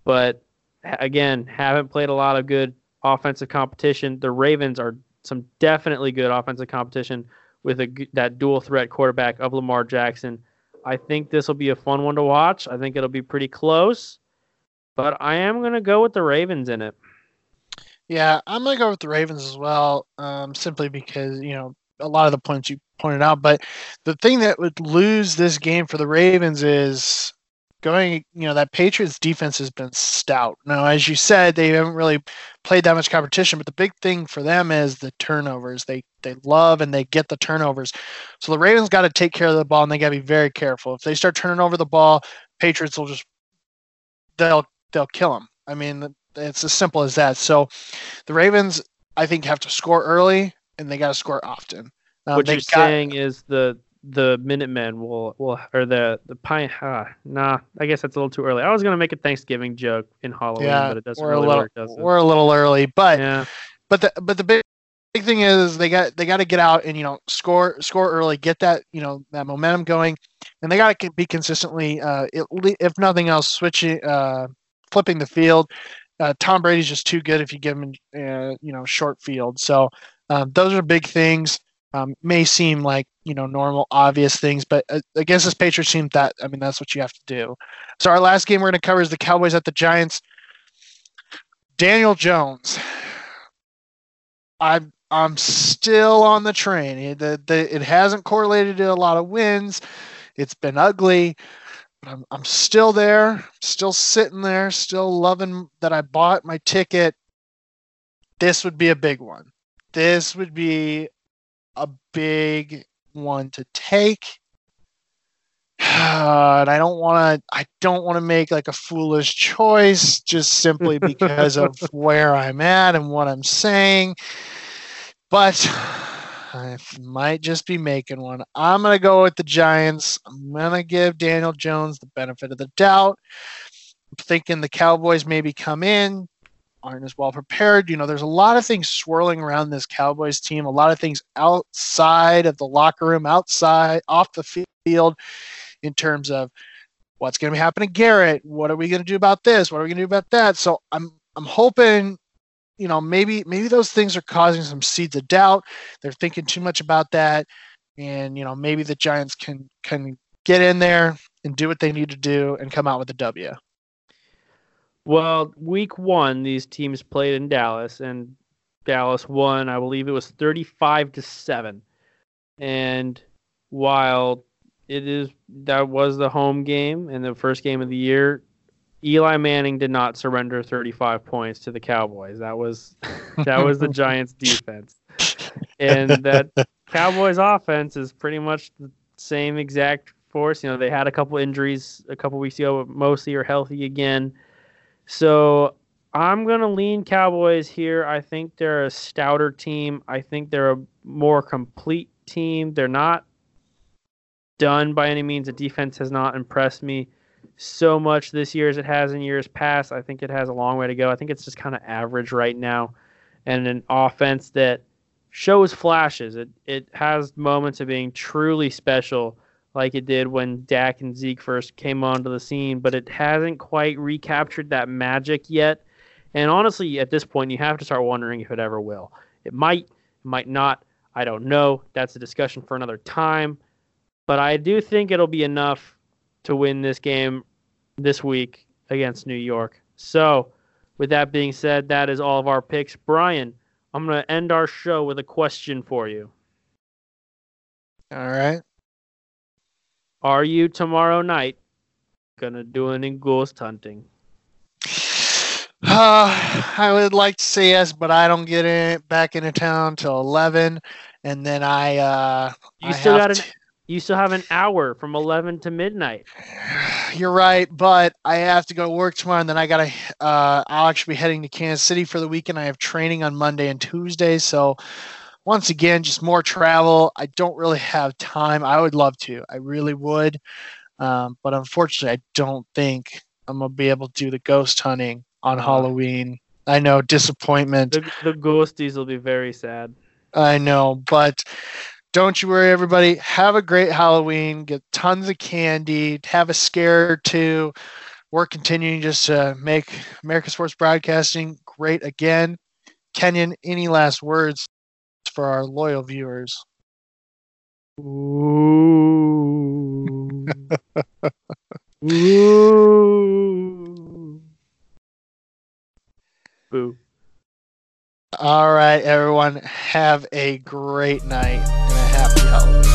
but again, haven't played a lot of good offensive competition. The Ravens are some definitely good offensive competition with a, that dual threat quarterback of Lamar Jackson. I think this will be a fun one to watch. I think it'll be pretty close, but I am going to go with the Ravens in it. Yeah, I'm to go with the Ravens as well, um, simply because, you know, a lot of the points you pointed out. But the thing that would lose this game for the Ravens is going, you know, that Patriots defense has been stout. Now, as you said, they haven't really played that much competition, but the big thing for them is the turnovers. They they love and they get the turnovers. So the Ravens got to take care of the ball and they got to be very careful. If they start turning over the ball, Patriots will just they'll they'll kill them. I mean, it's as simple as that. So the Ravens, I think, have to score early and they got to score often. Um, what you're got, saying is the the Minutemen will will or the the pine. Uh, nah, I guess that's a little too early. I was gonna make a Thanksgiving joke in Halloween, yeah, but it doesn't really little, work. Does it? We're a little early, but yeah. but the but the big big thing is they got they got to get out and you know score score early, get that you know that momentum going, and they got to be consistently, uh, if nothing else, switching, uh, flipping the field. Uh, Tom Brady's just too good if you give him, uh, you know, short field. So um, those are big things. Um, may seem like you know normal obvious things but uh, against this patriots team that i mean that's what you have to do. So our last game we're going to cover is the cowboys at the giants. Daniel jones. I'm i'm still on the train. It, the, the, it hasn't correlated to a lot of wins. It's been ugly I'm, I'm still there still sitting there still loving that i bought my ticket this would be a big one this would be a big one to take. and I don't want to I don't want to make like a foolish choice just simply because of where I'm at and what I'm saying. But I might just be making one. I'm going to go with the Giants. I'm going to give Daniel Jones the benefit of the doubt. I'm thinking the Cowboys maybe come in, aren't as well prepared. You know, there's a lot of things swirling around this Cowboys team, a lot of things outside of the locker room, outside, off the field, in terms of what's going to be happening to Garrett. What are we going to do about this? What are we going to do about that? So I'm I'm hoping, you know, maybe maybe those things are causing some seeds of doubt. They're thinking too much about that, and you know, maybe the Giants can can get in there and do what they need to do and come out with a W. Well, week one, these teams played in Dallas, and Dallas won. I believe it was thirty-five to seven. And while it is that was the home game and the first game of the year, Eli Manning did not surrender 35 points to the Cowboys. That was that was the Giants defense. And that Cowboys offense is pretty much the same exact force. You know, they had a couple injuries a couple weeks ago, but mostly are healthy again. So I'm going to lean Cowboys here. I think they're a stouter team. I think they're a more complete team. They're not done by any means. The defense has not impressed me so much this year as it has in years past. I think it has a long way to go. I think it's just kind of average right now. and an offense that shows flashes. It it has moments of being truly special, like it did when Dak and Zeke first came onto the scene, but it hasn't quite recaptured that magic yet. And honestly, at this point, you have to start wondering if it ever will. It might, it might not. I don't know. That's a discussion for another time. But I do think it'll be enough to win this game this week against New York. So, with that being said, that is all of our picks. Brian, I'm going to end our show with a question for you. All right. Are you tomorrow night going to do any ghost hunting? Uh, I would like to say yes, but I don't get in back into town till eleven, and then I. Uh, You I still got an to- you still have an hour from 11 to midnight. You're right, but I have to go to work tomorrow, and then I gotta. Uh, I'll actually be heading to Kansas City for the weekend. I have training on Monday and Tuesday, so once again, just more travel. I don't really have time. I would love to. I really would, um, but unfortunately, I don't think I'm gonna be able to do the ghost hunting on Ah. Halloween. I know disappointment. The, the ghosties will be very sad. I know, but don't you worry, everybody. Have a great Halloween. Get tons of candy. Have a scare or two. We're continuing just to make America Sports Broadcasting great again. Kenyon, any last words for our loyal viewers? Ooh. Ooh. Boo. All right, everyone. Have a great night and a happy Halloween.